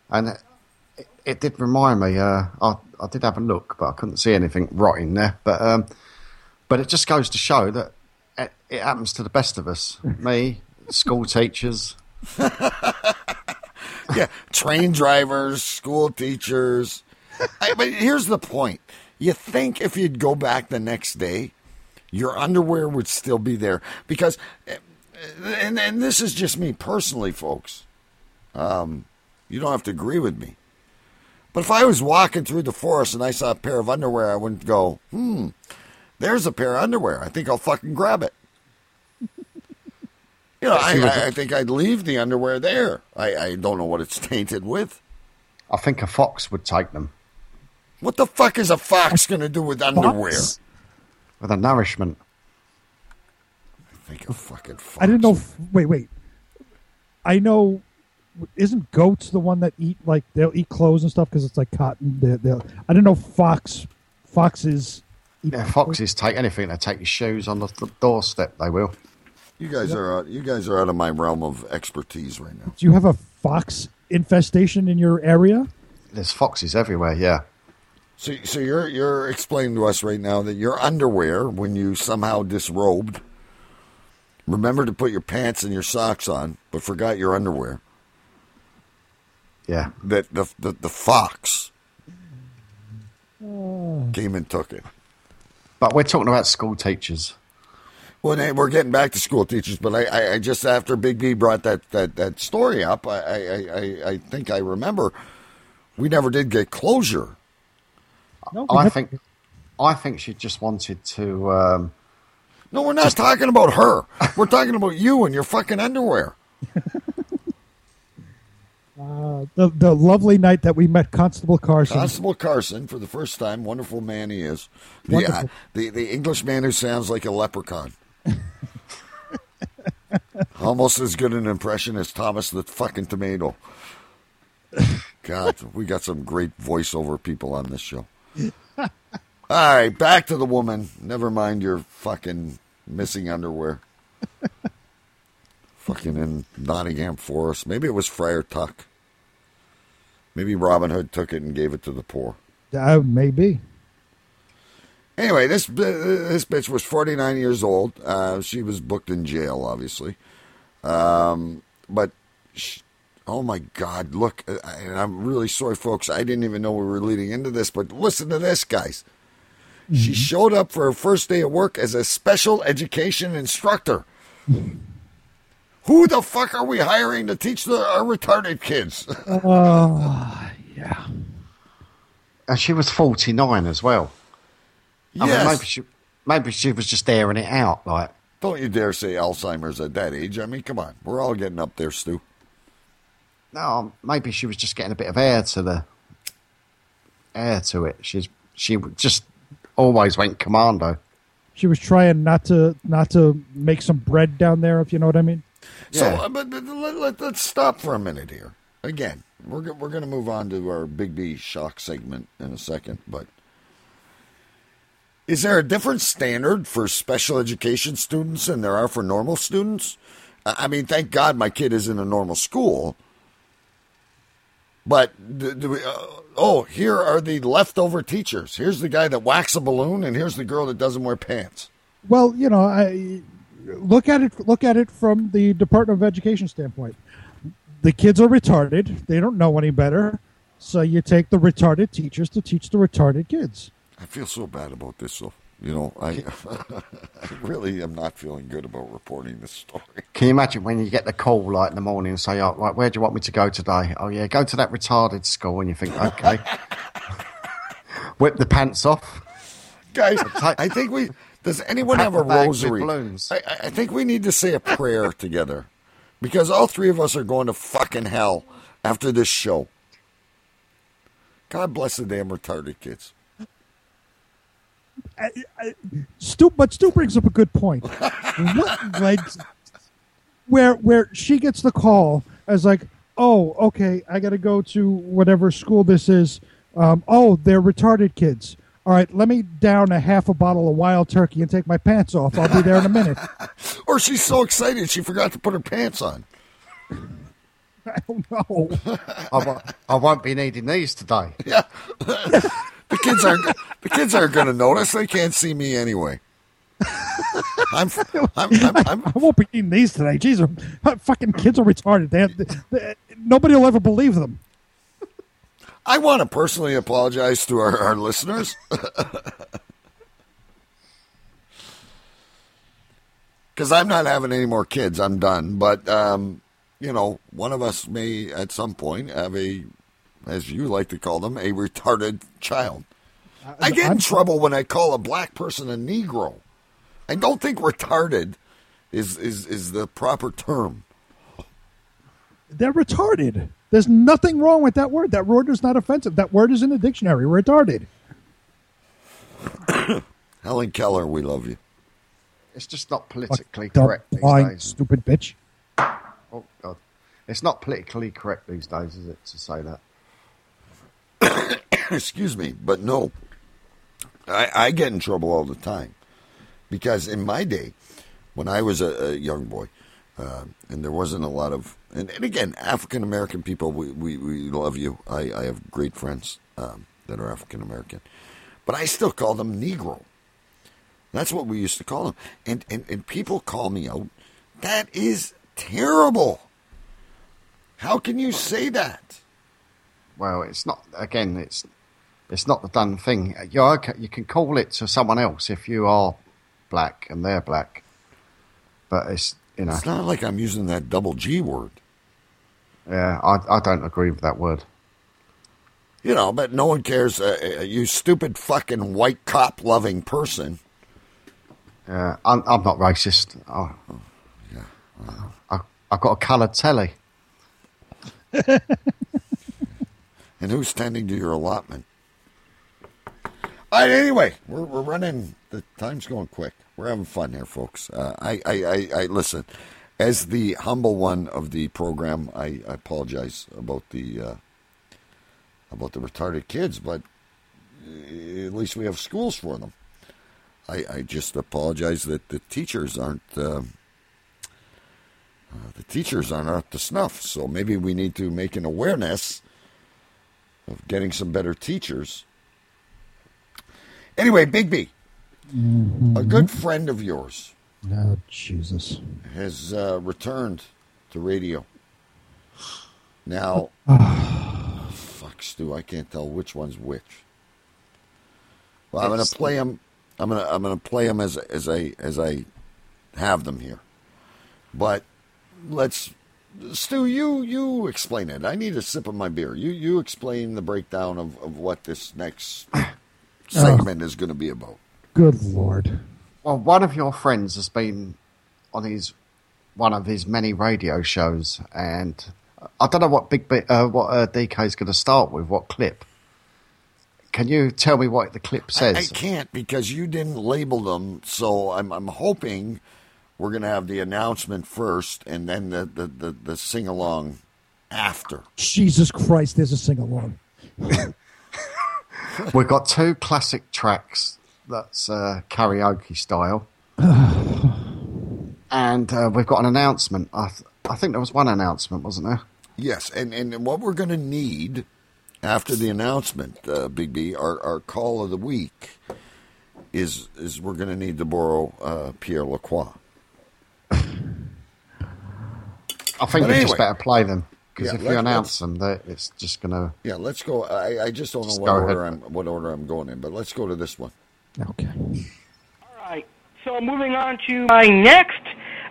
and it, it did remind me. Uh, I, I did have a look, but I couldn't see anything rotting there. But um, but it just goes to show that it, it happens to the best of us. (laughs) Me, school teachers. (laughs) yeah, train drivers, school teachers. (laughs) I, but here's the point. You think if you'd go back the next day, your underwear would still be there because, and and this is just me personally, folks. Um, you don't have to agree with me, but if I was walking through the forest and I saw a pair of underwear, I wouldn't go, hmm, there's a pair of underwear. I think I'll fucking grab it. (laughs) You know, I, I, think I'd leave the underwear there. I, I don't know what it's (laughs) tainted with. I think a fox would take them. What the fuck is a fox going to do with underwear? With a nourishment. I think a fucking fox. I didn't know. Wait, wait. I know isn't goats the one that eat like they'll eat clothes and stuff because it's like cotton. They're, they'll, I don't know. Fox, foxes. Eat Yeah, foxes take anything to take your shoes on the th- doorstep. They will. You guys are out, you guys are out of my realm of expertise right now. Do you have a fox infestation in your area? There's foxes everywhere. Yeah. So, so you're you're explaining to us right now that your underwear, when you somehow disrobed, remember to put your pants and your socks on, but forgot your underwear. Yeah. That the the, the fox mm. came and took it. But we're talking about school teachers. Well, then we're getting back to school teachers, but I, I, I just after Big B brought that, that, that story up, I, I, I, I think I remember we never did get closure. I think. I think she just wanted to. Um, No, we're not talking about her. We're talking about you and your fucking underwear. (laughs) Uh, the the lovely night that we met Constable Carson. Constable Carson, for the first time, wonderful man he is. The, uh, the, the English man who sounds like a leprechaun. (laughs) Almost as good an impression as Thomas the fucking tomato. God, we got some great voiceover people on this show. (laughs) All right, back to the woman. Never mind your fucking missing underwear. (laughs) fucking in Nottingham Forest. Maybe it was Friar Tuck. Maybe Robin Hood took it and gave it to the poor. Uh, maybe. Anyway, this this bitch was 49 years old. Uh, she was booked in jail, obviously. Um, but, sh oh my God, look, uh, and I'm really sorry, folks. I didn't even know we were leading into this, but listen to this, guys. She showed up for her first day of work as a special education instructor. Who the fuck are we hiring to teach the, our retarded kids? (laughs) Oh, yeah. and she was forty nine as well. I mean, Yes. maybe she, maybe she was just airing it out. Like, Don't you dare say Alzheimer's at that age. I mean, come on. We're all getting up there, Stu. No, maybe she was just getting a bit of air to the air to it. She's she just always went commando. She was trying not to not to make some bread down there, if you know what I mean. So, uh, but, but let, let, us stop for a minute here. Again, we're we're going to move on to our Big B shock segment in a second, but is there a different standard for special education students than there are for normal students? I I mean, thank God my kid is in a normal school. But do, do we, uh, oh, here are the leftover teachers. Here's the guy that whacks a balloon, and here's the girl that doesn't wear pants. Well, you know, I look at it look at it from the Department of Education standpoint. The kids are retarded; they don't know any better. So you take the retarded teachers to teach the retarded kids. I feel so bad about this, though. You know, I, I (laughs) really am not feeling good about reporting this story. Can you imagine when you get the call like in the morning and say, "Oh, right, where do you want me to go today?" Oh, yeah, go to that retarded school, and you think, okay, (laughs) whip the pants off. Guys, I think we. Does anyone have a rosary? I- I think we need to say a prayer together, because all three of us are going to fucking hell after this show. God bless the damn retarded kids. Stu, but Stu brings up a good point. what, (laughs) like, where where she gets the call as like, oh, okay, I got to go to whatever school this is. Um, oh, they're retarded kids. All right, let me down a half a bottle of wild turkey and take my pants off. I'll be there in a minute. (laughs) Or she's so excited she forgot to put her pants on. (laughs) I don't know. I, won't, I won't be needing these today. Yeah. The kids aren't. The kids aren't going to notice. They can't see me anyway. I'm. I'm. I'm, (laughs) I'm I won't be eating these today. Jeez, fucking kids are retarded. They, have, they, nobody will ever believe them. I want to personally apologize to our, our listeners. (laughs) Because I'm not having any more kids. I'm done. But, um, you know, one of us may at some point have a, as you like to call them, a retarded child. Uh, I get in I'm- trouble when I call a black person a Negro. I don't think retarded is, is, is the proper term. They're retarded. There's nothing wrong with that word. That word is not offensive. That word is in the dictionary. Retarded. (coughs) Helen Keller, we love you. It's just not politically Dumb, correct these blind, days. stupid bitch. Oh God! It's not politically correct these days, is it, to say that? (coughs) Excuse me, but no, I, I get in trouble all the time because in my day, when I was a, a young boy, uh, and there wasn't a lot of, and, and again, African American people, we, we, we love you. I, I have great friends um, that are African American, but I still call them Negro. That's what we used to call them, and and, and people call me out. That is terrible. How can you say that? Well, it's not. Again, it's it's not the done thing. You're okay, you can call it to someone else if you are black and they're black, but it's you know. It's not like I'm using that double G word. Yeah, I I don't agree with that word. You know, but no one cares. Uh, uh, you stupid fucking white cop loving person. Yeah, I'm I'm not racist. I, yeah, I I've got a coloured telly. (laughs) and who's tending to your allotment? All right, anyway, we're, we're running. The time's going quick. We're having fun here, folks. Uh, I, I, I, I listen. As the humble one of the program, I, I apologize about the uh, about the retarded kids, but at least we have schools for them. I, I just apologize that the teachers aren't uh, uh, the teachers aren't up to snuff. So maybe we need to make an awareness of getting some better teachers. Anyway, Big B, Mm-hmm. a good friend of yours Oh, Jesus. has uh, returned to radio. Now, (sighs) fuck, Stu, I can't tell which one's which. Well, I'm going to play them. I'm going to I'm going to play them as as I as I have them here. But let's Stu, you you explain it. I need a sip of my beer. You you explain the breakdown of, of what this next (clears throat) segment is going to be about. Good Lord. Well, one of your friends has been on his one of his many radio shows, and I don't know what big bit, uh, what uh, DK is going to start with. What clip? Can you tell me what the clip I, says? I can't because you didn't label them. So I'm I'm hoping we're going to have the announcement first and then the the, the, the sing along after. Jesus Christ, there's a sing along. (laughs) We've got two classic tracks that's uh, karaoke style, (sighs) and uh, we've got an announcement. I, th- I think there was one announcement, wasn't there? Yes, and and what we're going to need after the announcement, uh, Big B, our our call of the week is is we're going to need to borrow uh, Pierre Lacroix. I think But we anyway. just better play them because Yeah, if you announce them, it's just going to. Yeah, let's go. I, I just don't know what order ahead. I'm what order I'm going in, but let's go to this one. Okay. All right. So moving on to my next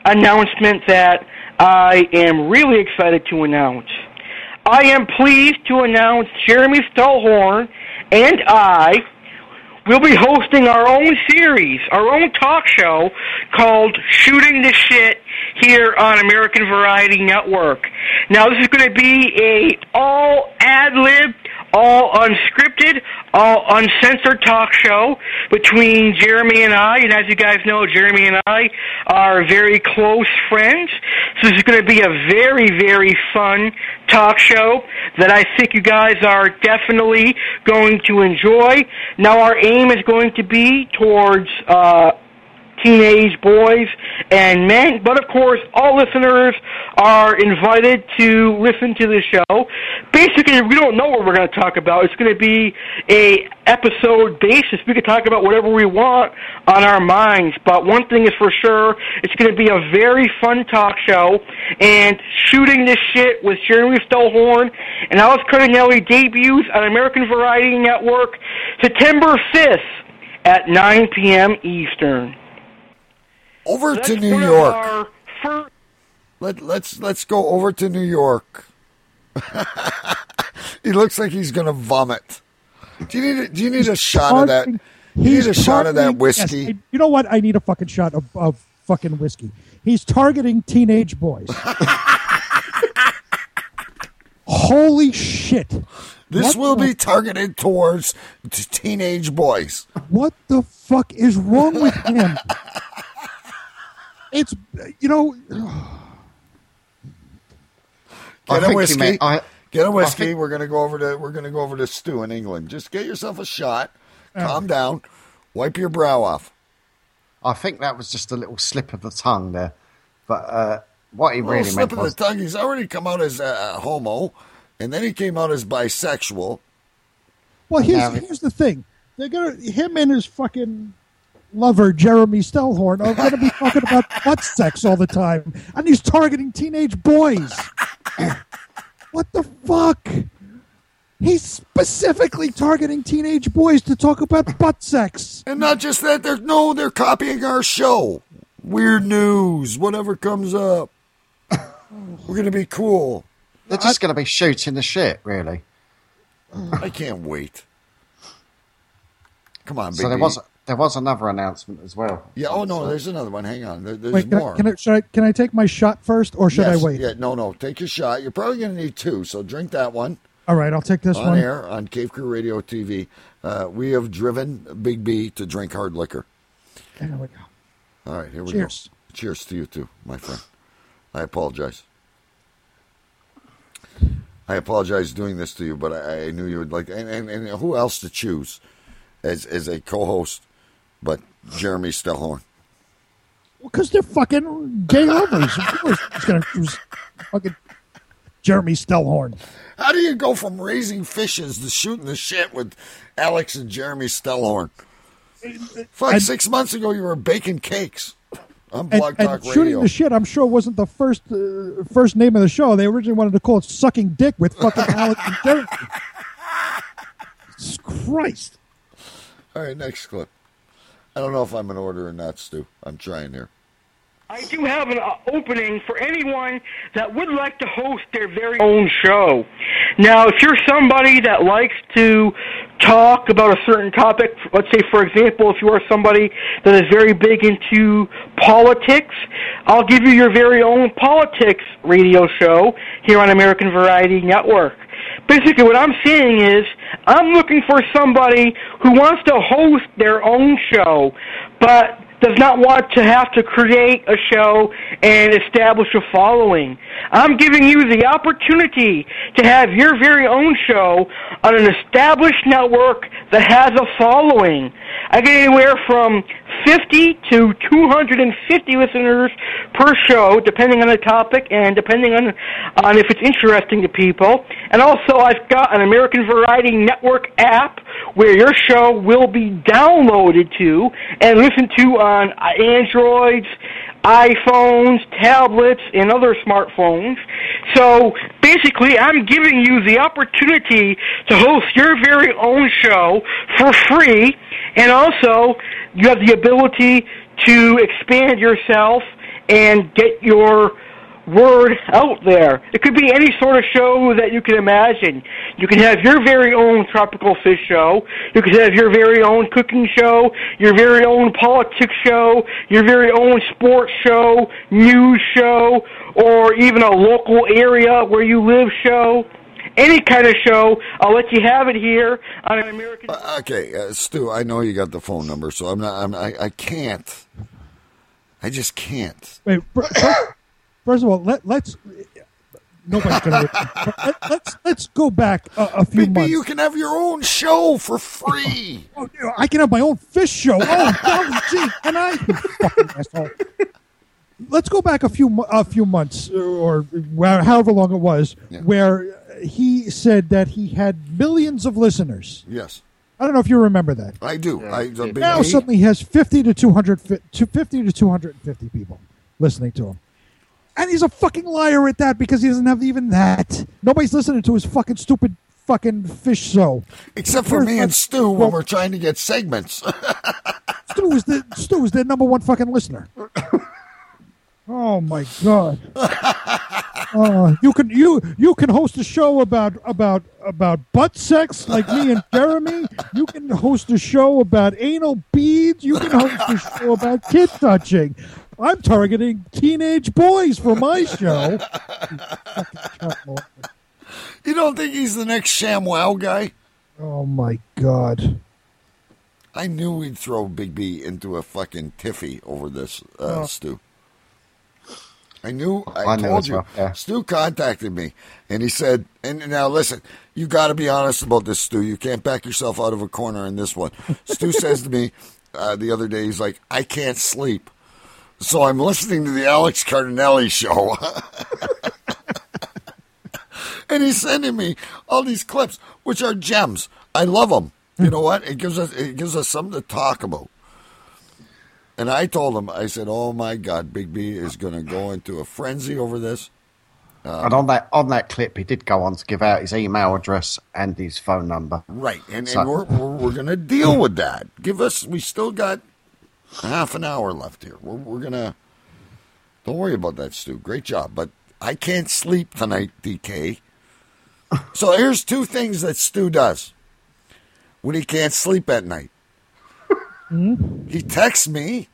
announcement that I am really excited to announce. I am pleased to announce Jeremy Stallhorn and I will be hosting our own series, our own talk show called Shooting the Shit here on American Variety Network. Now this is going to be a all ad lib, all unscripted, all uncensored talk show between Jeremy and I. And as you guys know, Jeremy and I are very close friends. So this is going to be a very, very fun talk show that I think you guys are definitely going to enjoy. Now our aim is going to be towards uh, teenage boys and men, but of course all listeners are invited to listen to the show. Basically, we don't know what we're going to talk about. It's going to be a episode basis. We can talk about whatever we want on our minds, but one thing is for sure, it's going to be a very fun talk show and shooting this shit with Jeremy Stolhorn and Alice Cardinelli debuts on American Variety Network September 5th at 9 p.m. Eastern. Over That's to New York. our first Let let's let's go over to New York. (laughs) he looks like he's going to vomit. Do you need a, do you need a shot of that? Targeting- You need a shot of that targeting- yes, whiskey. I- you know what? I need a fucking shot of, of fucking whiskey. He's targeting teenage boys. (laughs) Holy shit. This What will the- be targeted towards t- teenage boys. What the fuck is wrong with him? It's, you know, (sighs) Get a whiskey. meant- I- get a I whiskey. think- we're gonna go over to we're gonna go over to Stu in England. Just get yourself a shot. Calm down. Wipe your brow off. I think that was just a little slip of the tongue there. But uh, what he Well, really slip meant of was the tongue. He's already come out as a homo, and then he came out as bisexual. Well, here's Yeah. here's the thing. They're gonna him and his fucking lover Jeremy Stellhorn are gonna be talking about (laughs) butt sex all the time, and he's targeting teenage boys. (laughs) what the fuck? He's specifically targeting teenage boys to talk about butt sex. And not just that, they're no, they're copying our show. Weird news, whatever comes up. (laughs) We're gonna be cool. they're just going to be shooting the shit, really. I can't wait. Come on, So there B. was there was another announcement as well. Yeah. Oh no, there's another one. Hang on. There, there's Wait, can more. I, can I should I can I take my shot first, or should Yes, I wait? Yeah. No, no. Take your shot. You're probably gonna need two. So drink that one. All right, I'll take this on one. air on Cave Crew Radio TV. Uh, we have driven Big B to drink hard liquor. There we go. All right, here we Cheers. go. Cheers to you too, my friend. I apologize. I apologize doing this to you, but I, I knew you would like. And, and, and who else to choose as as a co-host, but Jeremy Stellhorn? Because they're fucking gay lovers. Of course, he's gonna choose fucking Jeremy Stellhorn. How do you go from raising fishes to shooting the shit with Alex and Jeremy Stellhorn? Fuck, And- six months ago you were baking cakes on And, Blog and Talk shooting Radio. the shit, I'm sure wasn't the first uh, first name of the show. They originally wanted to call it "Sucking Dick" with fucking Alex and Jeremy. (laughs) Christ! All right, next clip. I don't know if I'm in order or not, Stu. I'm trying here. I do have an uh, opening for anyone that would like to host their very own show. Now, if you're somebody that likes to talk about a certain topic, let's say, for example, if you are somebody that is very big into politics, I'll give you your very own politics radio show here on American Variety Network. Basically, what I'm saying is, I'm looking for somebody who wants to host their own show, but does not want to have to create a show and establish a following. I'm giving you the opportunity to have your very own show on an established network that has a following. I get anywhere from 50 to 250 listeners per show, depending on the topic and depending on on if it's interesting to people. And also, I've got an American Variety Network app where your show will be downloaded to and listened to on Androids, iPhones, tablets, and other smartphones. So basically, I'm giving you the opportunity to host your very own show for free, and also you have the ability to expand yourself and get your word out there. It could be any sort of show that you can imagine. You can have your very own tropical fish show. You can have your very own cooking show, your very own politics show, your very own sports show, news show, or even a local area where you live show. Any kind of show, I'll let you have it here on an American. Uh, okay, uh, Stu, I know you got the phone number, so I'm not. I'm, I, I can't. I just can't. Wait, fir- fir- first of all, let, let's. Nobody's gonna. let, let's let's go back a, a few Big B, months. you can have your own show for free. Oh, you know, I can have my own fish show. Oh, gee, can I? Fucking asshole. Let's go back a few a few months uh, or however long it was, where he said that he had millions of listeners. yes, I don't know if you remember that. I do. I Big now B- suddenly he has 50 to 200 to 50 to 250 people listening to him. And he's a fucking liar at that because he doesn't have even that. Nobody's listening to his fucking stupid fucking fish show. except for me and Stu when we're trying to get segments. (laughs) Stu is the Stu is their number one fucking listener. (laughs) Oh my god! Uh, you can you you can host a show about about about butt sex like me and Jeremy. You can host a show about anal beads. You can host a show about kid touching. I'm targeting teenage boys for my show. you don't think he's the next ShamWow guy? Oh my god! I knew we'd throw Big B into a fucking tiffy over this, uh, Oh. Stu. I knew. I, I told you. well, yeah. Stu contacted me, and he said, "And now listen, you got to be honest about this, Stu. You can't back yourself out of a corner in this one." Stu (laughs) says to me uh, the other day, he's like, "I can't sleep." So I'm listening to the Alex Cardinelli show. (laughs) and he's sending me all these clips, which are gems. I love them. You know what? It gives us it gives us something to talk about. And I told him, I said, "Oh my God, Big B is going to go into a frenzy over this." and on that on that clip, he did go on to give out his email address and his phone number. Right, and, So- and we're we're, we're going to deal with that. Give us. We still got half an hour left here. We're we're gonna. Don't worry about that, Stu. Great job, but I can't sleep tonight, DK. So here's two things that Stu does when he can't sleep at night. Hmm? He texts me,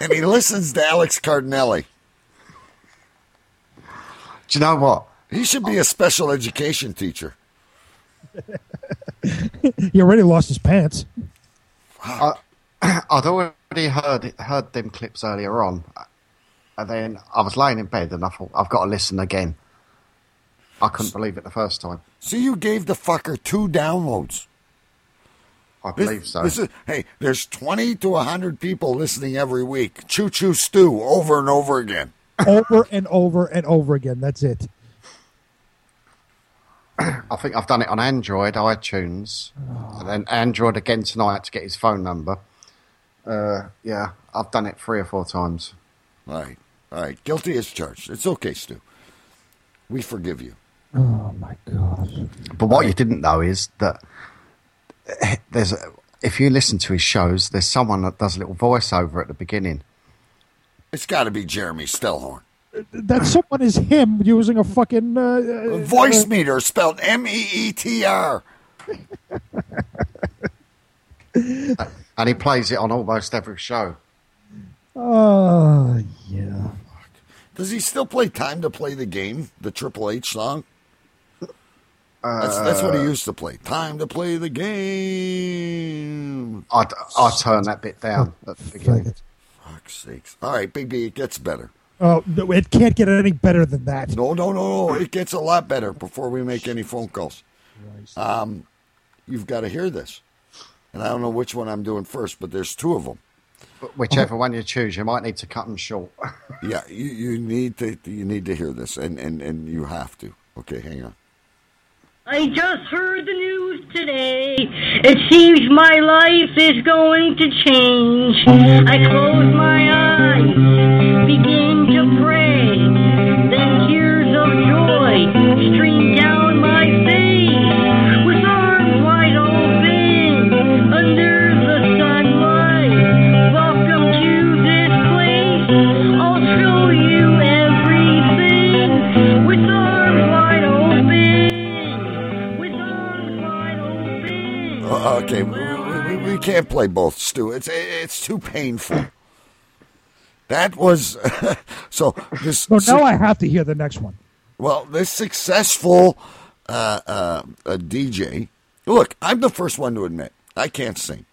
and he listens to Alex Cardinelli. Do you know what? He should be a special education teacher. he already lost his pants. I, (clears throat) I'd already heard heard them clips earlier on, and then I was laying in bed and I thought I've got to listen again. I couldn't believe it the first time. So you gave the fucker two downloads. I This- believe so. This is, hey, there's 20 to 100 people listening every week. Choo choo stew over and over again. over and over and over again. That's it. I think I've done it on Android, iTunes, and then Android again tonight to get his phone number. Uh, yeah, I've done it three or four times. All right. All right. Guilty as charged. It's okay, Stu. We forgive you. Oh my gosh. But what you didn't know is that (laughs) there's a, if you listen to his shows, there's someone that does a little voiceover at the beginning. It's got to be Jeremy Stellhorn. That someone is him using a fucking uh, uh, Voice uh, meter spelled M E E T R. (laughs) And he plays it on almost every show. Oh yeah. Does he still play Time to Play the Game, the Triple H song? That's, that's what he Uh, used to play. Time to play the game. I'd, I'd turn that bit down at the beginning. Fuck's sakes. All right, Big B, it gets better. Oh, no, it can't get any better than that. No, no, no, no. It gets a lot better before we make any phone calls. Um, you've got to hear this. And I don't know which one I'm doing first, but there's two of them. Whichever one you choose, you might need to cut them short. (laughs) Yeah, you, you need to you need to hear this, and, and, and you have to. Okay, hang on. I just heard the news today. It seems my life is going to change. I close my eyes, begin to pray. Then tears of joy stream down okay, we, we, we can't play both, Stu. It's it's too painful. That was (laughs) so. This So now I have to hear the next one. Well, this successful uh, uh, uh, DJ. Look, I'm the first one to admit I can't sing.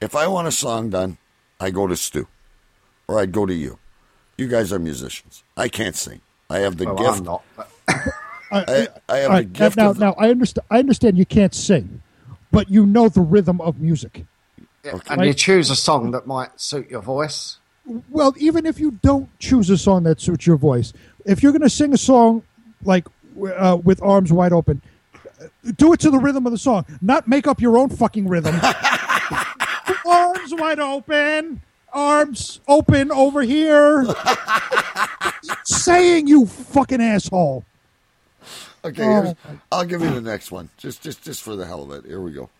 If I want a song done, I go to Stu, or I'd go to you. You guys are musicians. I can't sing. I have the Well, gift. I'm not. (coughs) I, I have All the gift now, of. now I understand. I understand you can't sing, but you know the rhythm of music. And you choose a song that might suit your voice. Well, even if you don't choose a song that suits your voice, if you're going to sing a song like uh, with arms wide open, uh, do it to the rhythm of the song. Not make up your own fucking rhythm. (laughs) arms wide open, arms open over here. (laughs) Saying you fucking asshole. Okay, Oh, here's, I'll give you the next one, just just just for the hell of it. Here we go.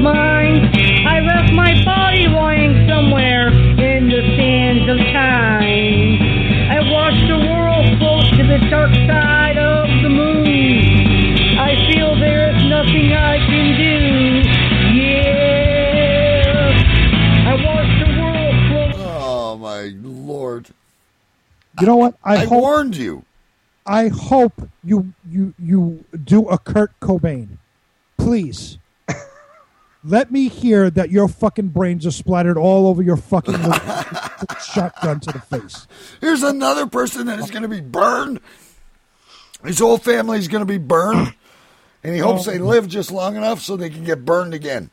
mind. I left my body lying somewhere in the sands of time. I watched the world float to the dark side of the moon. I feel there is nothing I can do. Oh, my Lord. You know what? I, I hope, warned you. I hope you you you do a Kurt Cobain, please. Let me hear that your fucking brains are splattered all over your fucking (laughs) shotgun to the face. Here's another person that is going to be burned. His whole family is going to be burned, and he hopes they oh. live just long enough so they can get burned again.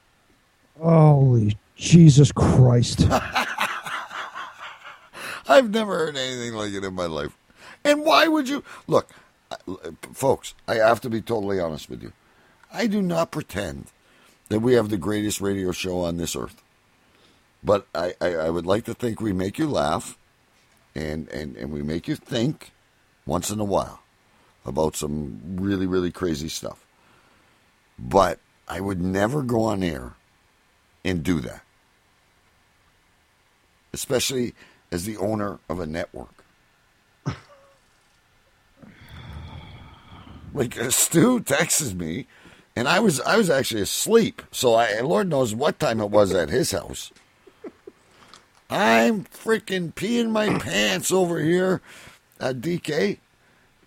Holy Jesus Christ! (laughs) I've never heard anything like it in my life. And why would you look, folks? I have to be totally honest with you. I do not pretend that we have the greatest radio show on this earth, but I, I, I would like to think we make you laugh, and, and and we make you think once in a while about some really really crazy stuff. But I would never go on air and do that, especially as the owner of a network. (laughs) like Stu texts me, and I was I was actually asleep, so I Lord knows what time it was at his house. I'm freaking peeing my pants over here at DK.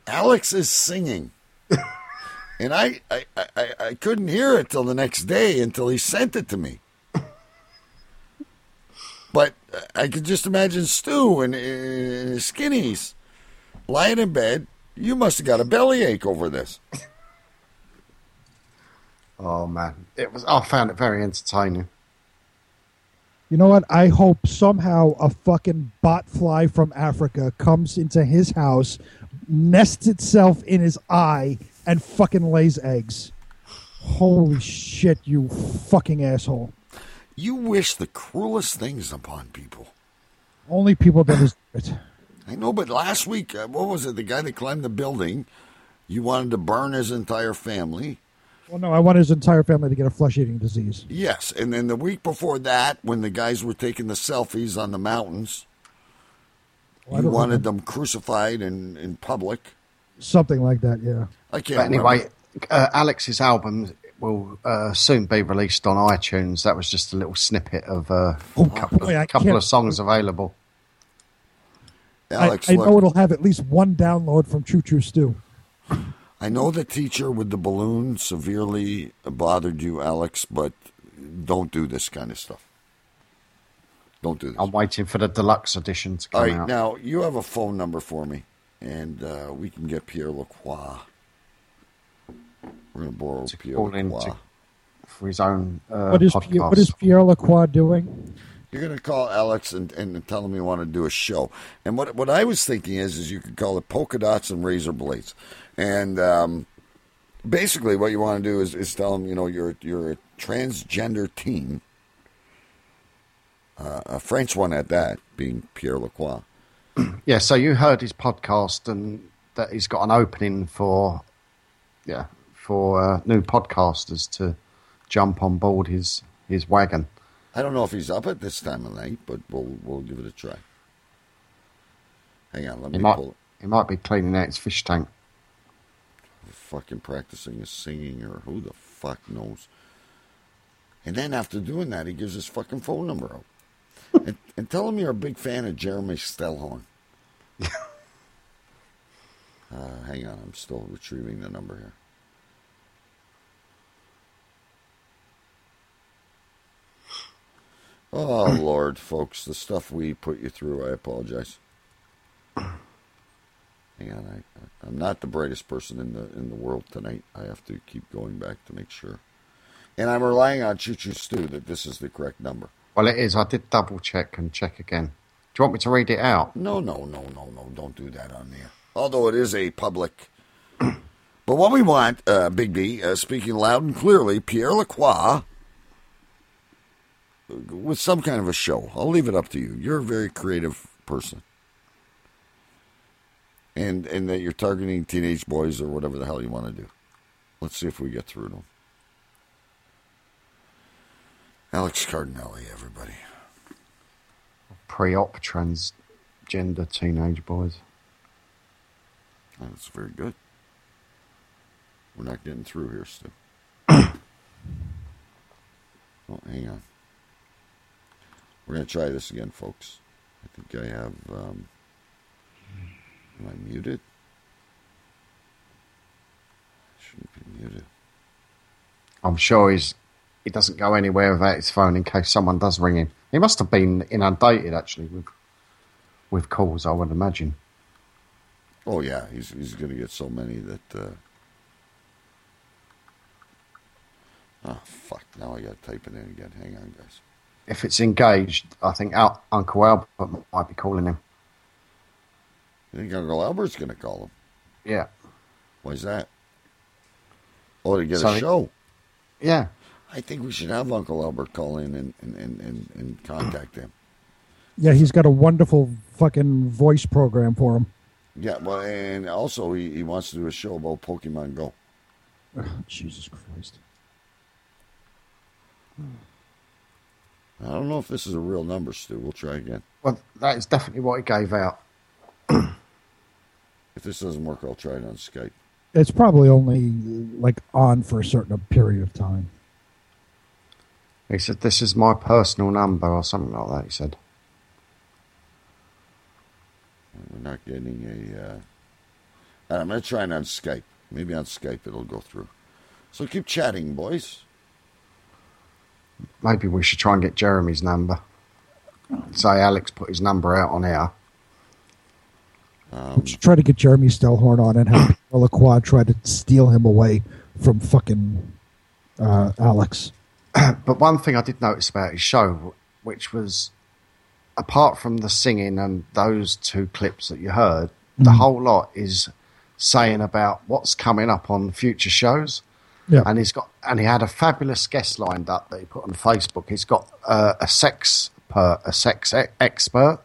Alex is singing. (laughs) and I, I, I, I couldn't hear it till the next day until he sent it to me. But I could just imagine Stu and, and his skinnies lying in bed. You must have got a bellyache over this. Oh man, it was. I found it very entertaining. You know what? I hope somehow a fucking bot fly from Africa comes into his house, nests itself in his eye, and fucking lays eggs. Holy shit, you fucking asshole. You wish the cruelest things upon people. Only people that is it. I know, but last week, uh, what was it? The guy that climbed the building, you wanted to burn his entire family. Well, no, I want his entire family to get a flesh eating disease. Yes, and then the week before that, when the guys were taking the selfies on the mountains, Well, I you wanted remember. them crucified in, in public. Something like that, yeah. I can't But anyway, uh, Alex's album will uh, soon be released on iTunes. That was just a little snippet of uh, a couple, boy, of, couple of songs available. Alex, I, I know it'll have at least one download from Choo Choo Stew. I know the teacher with the balloon severely bothered you, Alex, but don't do this kind of stuff. Don't do this. I'm waiting for the deluxe edition to come All right, out. now you have a phone number for me, and uh, we can get Pierre Lacroix. We're going to borrow Pierre call in Lacroix. to- for his own uh, what is podcast. Pierre, what is Pierre Lacroix doing? You're going to call Alex and, and tell him you want to do a show. And what what I was thinking is, is you could call it polka dots and razor blades. And um, basically, what you want to do is, is tell them, you know, you're you're a transgender teen, uh, a French one at that, being Pierre Lacroix. (clears throat) Yeah, so you heard his podcast and that he's got an opening for, yeah, for uh, new podcasters to jump on board his his wagon. I don't know if he's up at this time of night, but we'll we'll give it a try. Hang on, let He me might pull. he might be cleaning out his fish tank. Fucking practicing his singing or who the fuck knows. And then after doing that, he gives his fucking phone number out. (laughs) and, and tell him you're a big fan of Jeremy Stellhorn. (laughs) uh, hang on, I'm still retrieving the number here. Oh, (clears throat) Lord, folks, the stuff we put you through, I apologize. (clears throat) Hang on, I, I'm not the brightest person in the in the world tonight. I have to keep going back to make sure. And I'm relying on Choo Choo Stew that this is the correct number. Well, it is. I did double check and check again. Do you want me to read it out? No, no, no, no, no. Don't do that on there. Although it is a public. (clears throat) but what we want, uh, Big B, uh, speaking loud and clearly, Pierre Lacroix, uh, with some kind of a show. I'll leave it up to you. You're a very creative person. And, and that you're targeting teenage boys or whatever the hell you want to do. Let's see if we get through to them. Alex Cardinelli, everybody. Pre-op transgender teenage boys. That's very good. We're not getting through here, Stu. (coughs) oh, hang on. We're going to try this again, folks. I think I have. Um, Am I muted? Shouldn't be muted. I'm sure he's he doesn't go anywhere without his phone in case someone does ring him. He must have been inundated actually with with calls, I would imagine. Oh yeah, he's he's going to get so many that. Uh... Oh fuck! Now I got to type it in again. Hang on, guys. If it's engaged, I think Al- Uncle Albert might be calling him. You think Uncle Albert's going to call him? Yeah. Why's that? Oh, to get So a show. Yeah. I think we should have Uncle Albert call in and and, and, and, and contact him. Yeah, he's got a wonderful fucking voice program for him. Yeah, well, and also he, he wants to do a show about Pokemon Go. Ugh, Jesus Christ. I don't know if this is a real number, Stu. We'll try again. Well, that is definitely what he gave out. If this doesn't work, I'll try it on Skype. It's probably only like on for a certain period of time. He said, "This is my personal number" or something like that. He said. We're not getting a. Uh... I'm going to try it on Skype. Maybe on Skype it'll go through. So keep chatting, boys. Maybe we should try and get Jeremy's number. Say Alex put his number out on air. Um, Try to get Jeremy Stellhorn on and have (coughs) Lacroix try to steal him away from fucking uh, Alex. (coughs) but one thing I did notice about his show, which was apart from the singing and those two clips that you heard, the Mhm. whole lot is saying about what's coming up on future shows. Yeah. And he's got and he had a fabulous guest lined up that he put on Facebook. He's got uh, a sex per a sex e- expert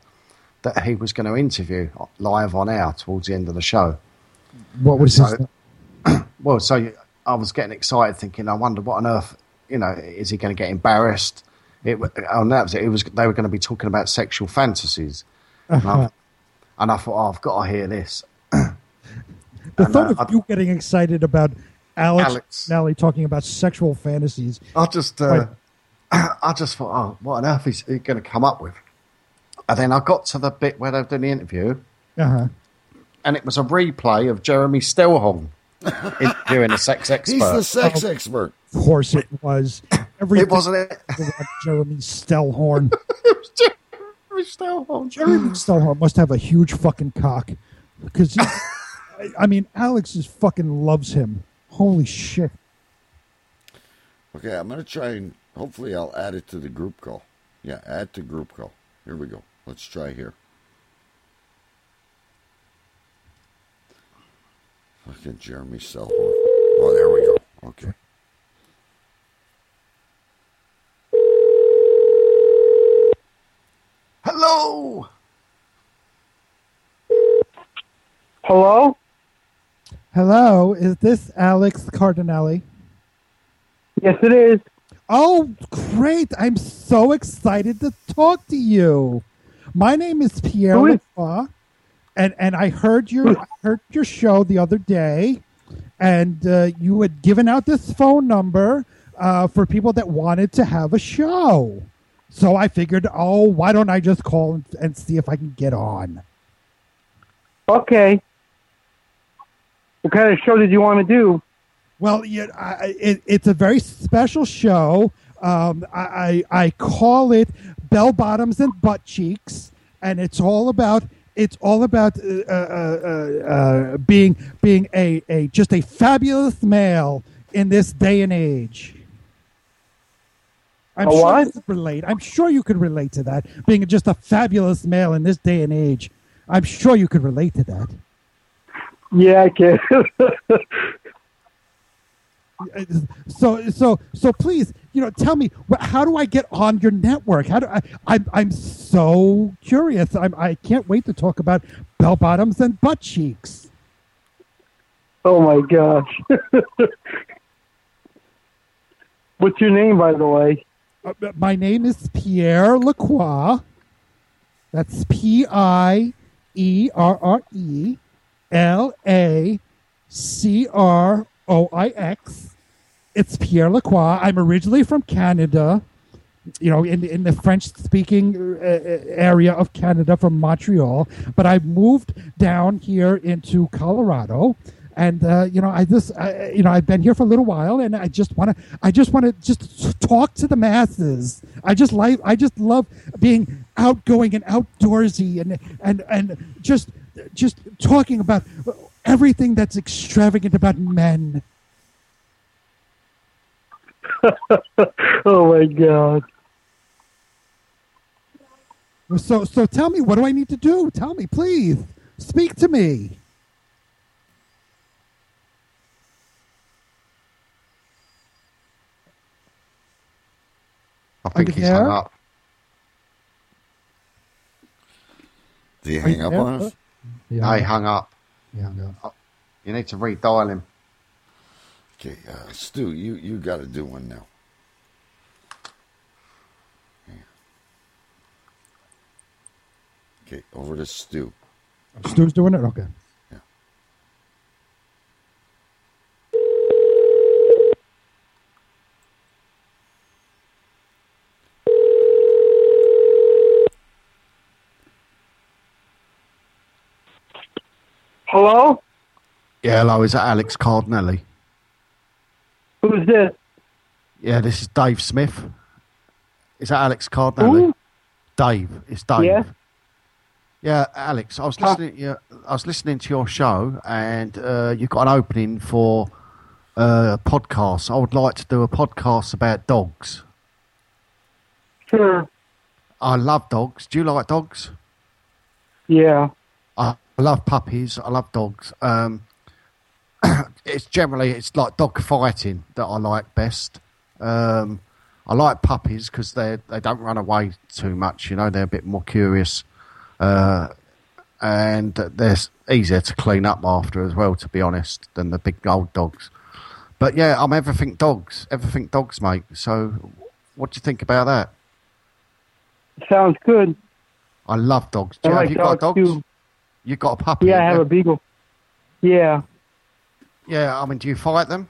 that he was going to interview live on air towards the end of the show. What was his? (clears throat) Well, so I was getting excited, thinking, I wonder what on earth, you know, is he going to get embarrassed? It, oh, was it. it was they were going to be talking about sexual fantasies, and, I, and I thought, oh, I've got to hear this. (clears throat) The And, thought uh, of you getting excited about Alex, Alex. Nally talking about sexual fantasies. I just, uh, (clears throat) I just thought, oh, what on earth is he going to come up with? And then I got to the bit where they were doing the interview, Uh-huh. and it was a replay of Jeremy Stellhorn interviewing (laughs) a sex expert. He's the sex Oh. expert. Of course it was. Everything It wasn't it. about Jeremy Stellhorn. (laughs) Jeremy Stellhorn. Jeremy Stellhorn must have a huge fucking cock. Because, I, I mean, Alex is fucking loves him. Holy shit. Okay, I'm going to try and hopefully I'll add it to the group call. Yeah, add to group call. Here we go. Let's try here. Fucking Jeremy Stellhorn. Oh, there we go. Okay. Hello. Hello? Hello, is this Alex Cardinelli? Yes, it is. Oh, great. I'm so excited to talk to you. My name is Pierre Who is- Lacroix, and, and I heard your I heard your show the other day, and uh, you had given out this phone number uh, for people that wanted to have a show. So I figured, oh, why don't I just call and, and see if I can get on? Okay. What kind of show did you want to do? Well, yeah, I, it, it's a very special show. Um, I, I I call it Bell Bottoms and Butt Cheeks, and it's all about it's all about uh, uh, uh, uh, being being a, a just a fabulous male in this day and age. I'm A sure what? you could relate. I'm sure you could relate to that. Being just a fabulous male in this day and age. I'm sure you could relate to that. Yeah, I can. (laughs) so so so please you know tell me how do i get on your network how do i i'm, I'm so curious I'm, i can't wait to talk about bell bottoms and butt cheeks oh my gosh. (laughs) What's your name, by the way? Uh, my name is pierre lacroix that's p-i-e-r-r-e E l-a-c-r-o-i-x it's pierre lacroix. I'm originally from canada you know, in in the French-speaking uh, area of Canada from Montreal, but I moved down here into Colorado, and uh, you know, I just, I, you know, I've been here for a little while, and I just want to, I just want to just talk to the masses. I just like, I just love being outgoing and outdoorsy, and and and just just talking about everything that's extravagant about men. (laughs) oh my god. So, so tell me, what do I need to do? Tell me, please. Speak to me. I think he's hung up. Did he Are hang up on us? Yeah. No, hung up. Yeah. You need to redial him. Okay, uh, Stu, you, you got to do one now. Okay, over to Stu. Stu's doing it. Okay. Hello? Yeah, hello, is that Alex Cardinelli? Who's this? Yeah, this is Dave Smith. Is that Alex Cardinelli? Who? Dave, it's Dave. Yeah. Yeah, Alex, I was listening. Yeah, I was listening to your show, and uh, you've got an opening for uh, podcast. I would like to do a podcast about dogs. Sure. I love dogs. Do you like dogs? Yeah. I love puppies. I love dogs. Um, (clears throat) it's generally it's like dog fighting that I like best. Um, I like puppies because they they don't run away too much. You know, they're a bit more curious, uh, and they're easier to clean up after as well. To be honest, than the big old dogs. But yeah, I'm everything dogs. Everything dogs, mate. So, what do you think about that? Sounds good. I love dogs. Do you, have like you got dogs, dogs? too. You got a puppy? Yeah, I have a beagle. Yeah. Yeah, I mean, do you fight them?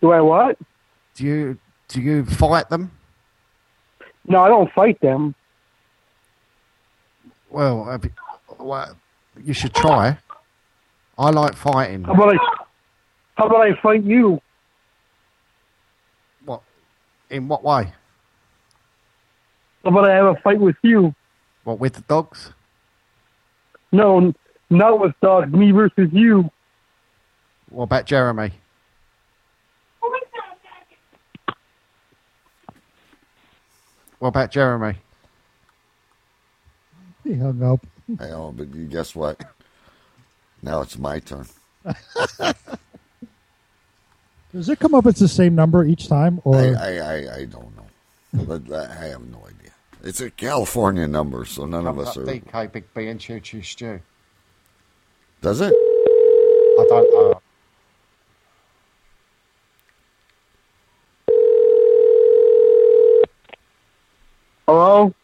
Do I what? Do you do you fight them? No, I don't fight them. Well, you, well, you should try. I like fighting. How about I? How about I fight you? What? In what way? How about I have a fight with you? What with the dogs? No, n- not with dogs. Me versus you. What about Jeremy? What about Jeremy? He hung up. I know, oh, but you guess what? Now it's my turn. (laughs) Does it come up as the same number each time, or I, I, I, I don't know. But I have no idea. It's a California number, so none of us are. DK Big B and Choo Choo Stew. Does it? I don't know. Hello?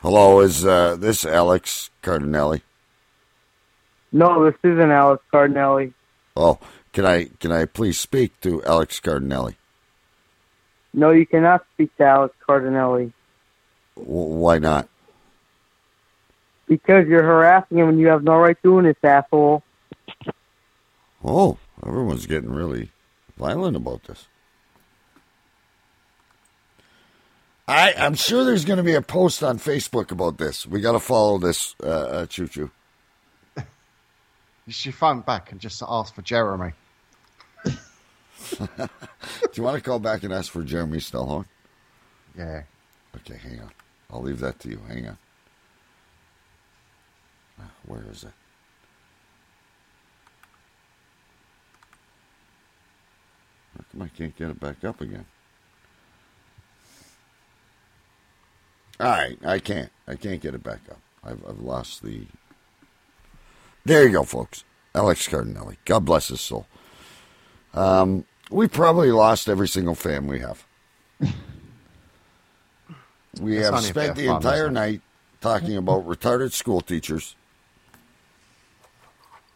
Hello, is uh, this Alex Cardinelli? No, this isn't Alex Cardinelli. Oh, can I can I please speak to Alex Cardinelli? No, you cannot speak to Alex Cardinelli W- why not? because you're harassing him and you have no right doing this, asshole. Oh, everyone's getting really violent about this. I I'm sure there's going to be a post on Facebook about this. We got to follow this, uh, uh, Choo Choo. You should phone back and just ask for Jeremy. (laughs) Do you want to call back and ask for Jeremy Stellhorn? Yeah. Okay, hang on. I'll leave that to you. Hang on. Uh, Where is it? How come I can't get it back up again? All right, I can't. I can't get it back up. I've, I've lost the. There you go, folks. Alex Cardinelli. God bless his soul. Um, we probably lost every single fan we have. (laughs) We It's have only a bit spent the entire isn't night talking about retarded school teachers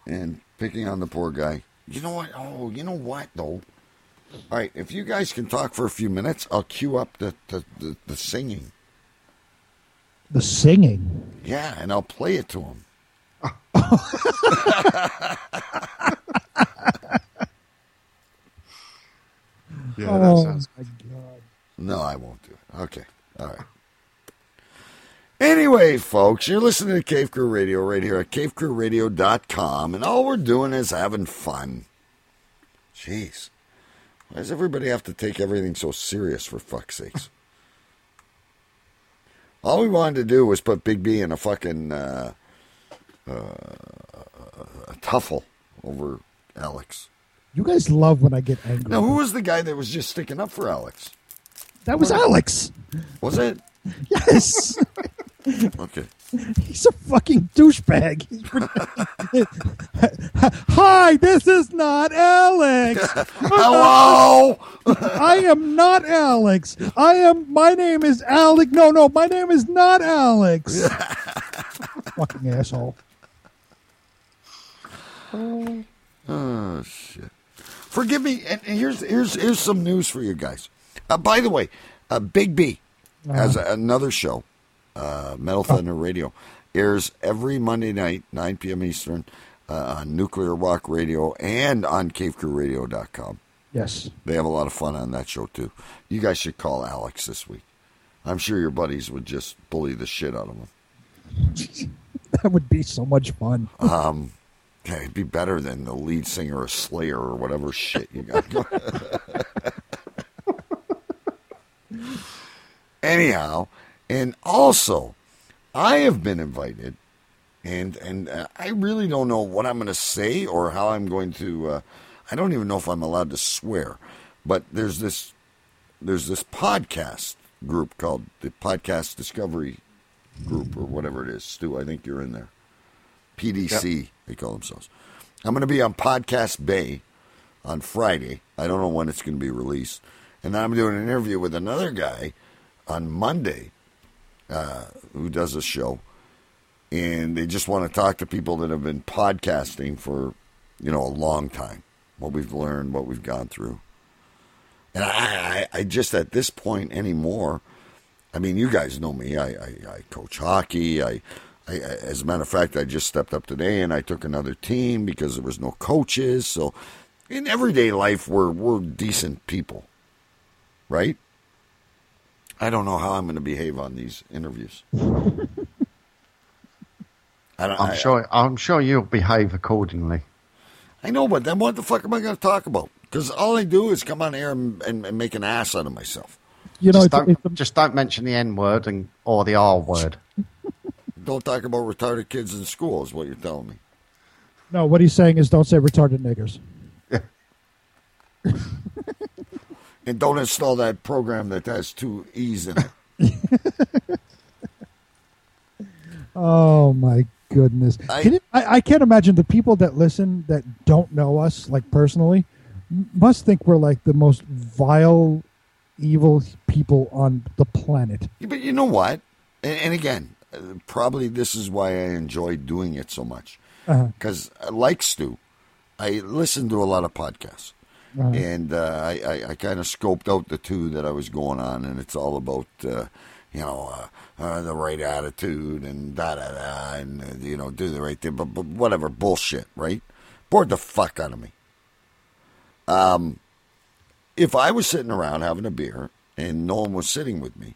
and picking on the poor guy. You know what? Oh, you know what though? All right, if you guys can talk for a few minutes, I'll cue up the, the, the, the singing. The singing. Yeah, and I'll play it to him. (laughs) Yeah, that oh sounds my god. No, I won't do it. Okay. All right. Anyway, folks, you're listening to Cave Crew Radio right here at cavecrewradio.com, and all we're doing is having fun. Jeez. Why does everybody have to take everything so serious, for fuck's sakes? (laughs) all we wanted to do was put Big B in a fucking uh, uh, a tuffle over Alex. You guys love when I get angry. Now, who was the guy that was just sticking up for Alex? That was Alex. Was it? Yes. (laughs) Okay. He's a fucking douchebag. Hi, this is not Alex. (laughs) Hello. I am not Alex. I am. My name is Alex. No, no, my name is not Alex. (laughs) fucking asshole. Oh shit! Forgive me. And here's here's here's some news for you guys. Uh, by the way, uh, Big B has Uh-huh. another show, uh, Metal Thunder Radio, airs every Monday night, 9 p.m. Eastern, uh, on Nuclear Rock Radio and on CaveCrewRadio.com. Yes. They have a lot of fun on that show too. You guys should call Alex this week. I'm sure your buddies would just bully the shit out of him. (laughs) That would be so much fun. Um, yeah, it'd be better than the lead singer of Slayer or whatever shit you got. (laughs) (laughs) (sighs) Anyhow, and also, I have been invited, and and uh, I really don't know what I'm going to say or how I'm going to. Uh, I don't even know if I'm allowed to swear, but there's this there's this podcast group called the Podcast Discovery Group or whatever it is. Stu, I think you're in there. PDC, they call themselves. I'm going to be on Podcast Bay on Friday. I don't know when it's going to be released. And I'm doing an interview with another guy on Monday uh, who does a show. And they just want to talk to people that have been podcasting for, you know, a long time. What we've learned, what we've gone through. And I, I, I just at this point anymore, I mean, you guys know me. I, I, I coach hockey. I, I, as a matter of fact, I just stepped up today and I took another team because there was no coaches. So, in everyday life, we're we're decent people, right? I don't know how I'm going to behave on these interviews. (laughs) I don't, I'm I- sure. I'm sure you'll behave accordingly. I know, but then what the fuck am I going to talk about? Because all I do is come on air and, and, and make an ass out of myself. You know, just, don't, it's, just don't mention the N word and or the R word. (laughs) Don't talk about retarded kids in school, is what you're telling me. no, what he's saying is don't say retarded niggers. (laughs) And don't install that program that has two E's in it. (laughs) Oh my goodness! I- Can you, I, I can't imagine the people that listen that don't know us like personally must think we're like the most vile, evil people on the planet. But you know what? And, and again, uh, probably this is why I enjoy doing it so much. Uh-huh. Because, like Stu, I listen to a lot of podcasts. And uh, I, I, I kind of scoped out the two that I was going on, and it's all about, uh, you know, uh, uh, the right attitude and da da da, and, uh, you know, do the right thing, but, but whatever, bullshit, right? Bored the fuck out of me. Um, if I was sitting around having a beer and no one was sitting with me,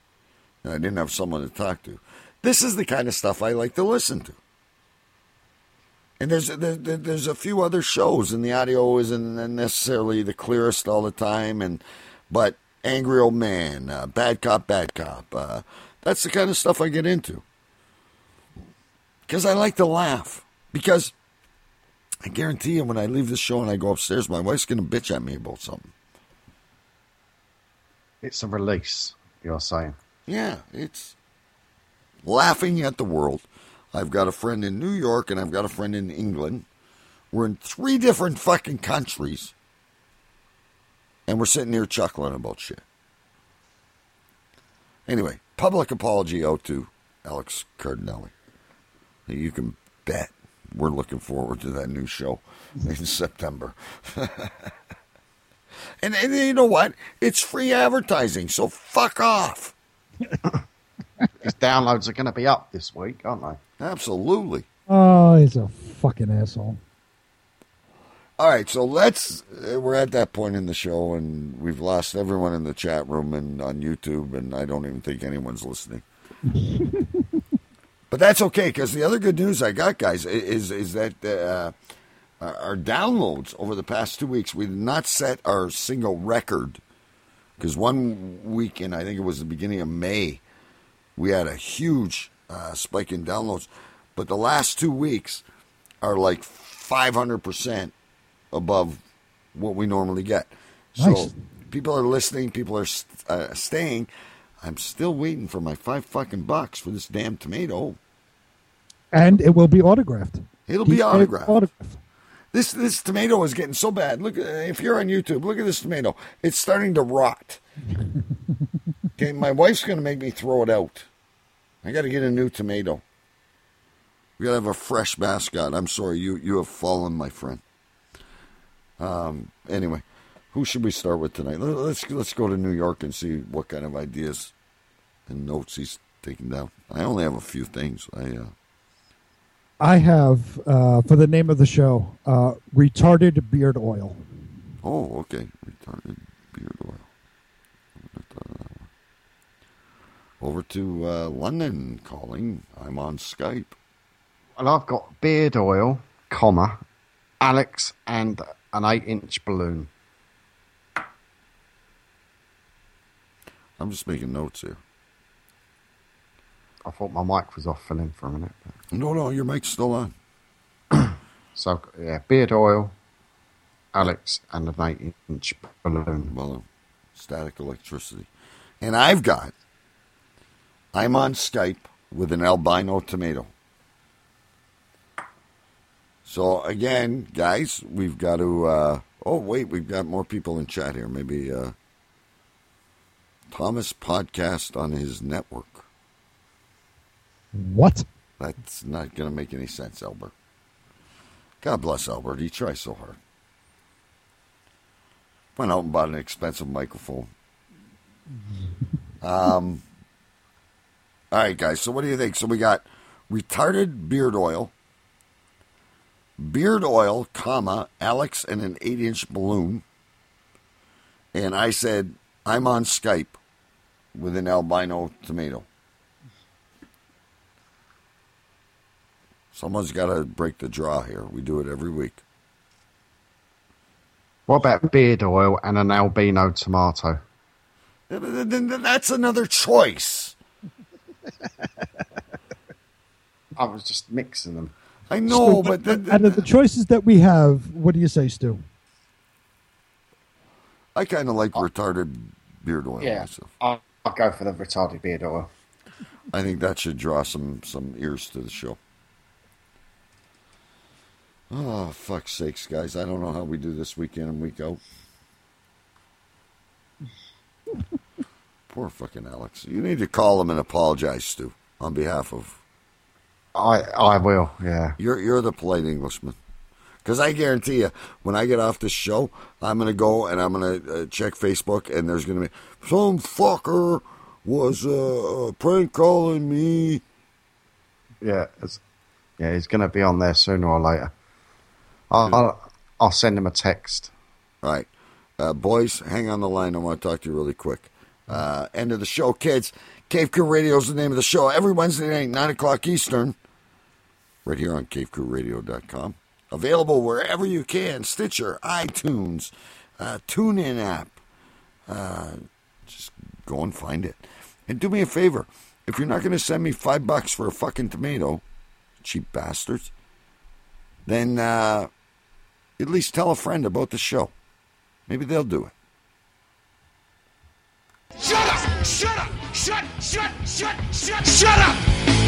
and I didn't have someone to talk to, this is the kind of stuff I like to listen to. And there's there, there- there's a few other shows, and the audio isn't necessarily the clearest all the time, and but angry old man, uh, bad cop, bad cop, uh, that's the kind of stuff I get into because I like to laugh. Because I guarantee you, when I leave the show and I go upstairs, my wife's gonna bitch at me about something. It's a release. You're saying. Yeah, it's laughing at the world. I've got a friend in New York and I've got a friend in England. We're in three different fucking countries. And we're sitting here chuckling about shit. Anyway, public apology out to Alex Cardinelli. You can bet we're looking forward to that new show in (laughs) September. (laughs) And, and you know what? It's free advertising, so fuck off. (laughs) His downloads are going to be up this week, aren't they? Absolutely. Oh, he's a fucking asshole. All right, so let's. uh, We're at that point in the show, and we've lost everyone in the chat room and on YouTube, and I don't even think anyone's listening. (laughs) but that's okay because the other good news I got, guys, is is that uh, our our downloads over the past two weeks we did not set our single record because one week in I think it was the beginning of May we had a huge uh, spike in downloads, but the last two weeks are like five hundred percent above what we normally get. So people are listening, people are uh, staying. I'm still waiting for my five fucking bucks for this damn tomato. And it will be autographed. It'll be autographed. autographed. This this tomato is getting so bad. Look, if you're on YouTube, look at this tomato. It's starting to rot. (laughs) okay, my wife's going to make me throw it out. I got to get a new tomato. We got to have a fresh mascot. I'm sorry, you you have fallen, my friend. Um. Anyway, who should we start with tonight? Let- Let's let's go to New York and see what kind of ideas and notes he's taking down. I only have a few things. I uh, I have, uh, for the name of the show, uh, Retarded Beard Oil. Oh, okay. Retarded beard oil. Over to uh, London calling. I'm on Skype. Well, I've got beard oil, comma, Alex, and an eight-inch balloon. I'm just making notes here. I thought my mic was off filling for a minute. No, no, your mic's still on. (clears throat) So yeah, beard oil, Alex, and an eight-inch balloon. Balloon. Static electricity. And I've got, I'm on Skype with an albino tomato. So again, guys, we've got to, uh, oh, wait, we've got more people in chat here. Maybe uh, Thomas podcast on his network. What? That's not going to make any sense, Albert. God bless Albert. He tries so hard. Went out and bought an expensive microphone. um, all right, guys. So, what do you think? So, we got retarded beard oil, beard oil, comma, Alex, and an eight inch balloon. And I said, I'm on Skype with an albino tomato. Someone's got to break the draw here. We do it every week. What about beard oil and an albino tomato? Then That's another choice. (laughs) I was just mixing them. I know, Stu, but then, out of the choices that we have, what do you say, Stu? I kind of like uh, retarded beard oil Yeah, myself. I'll, I'll go for the retarded beard oil. I think that should draw some some ears to the show. Oh, fuck's sakes, guys. I don't know how we do this week in and week out. (laughs) Poor fucking Alex. You need to call him and apologize, Stu, on behalf of. I I will. Yeah. You're you're the polite Englishman. Because I guarantee you, when I get off this show, I'm going to go and I'm going to uh, check Facebook, and there's going to be some fucker was uh, uh, prank calling me. Yeah. It's, yeah. He's going to be on there sooner or later. I'll I'll, I'll send him a text. All right. Uh, boys, hang on the line. I want to talk to you really quick. Uh, end of the show, kids. Cave Crew Radio is the name of the show. Every Wednesday night, 9 o'clock Eastern, right here on cavecrewradio.com. Available wherever you can Stitcher, iTunes, uh, TuneIn app. Uh, just go and find it. And do me a favor if you're not going to send me five bucks for a fucking tomato, cheap bastards, then uh, at least tell a friend about the show. Maybe they'll do it. Shut up! Shut up! Shut, shut, shut, shut, shut up!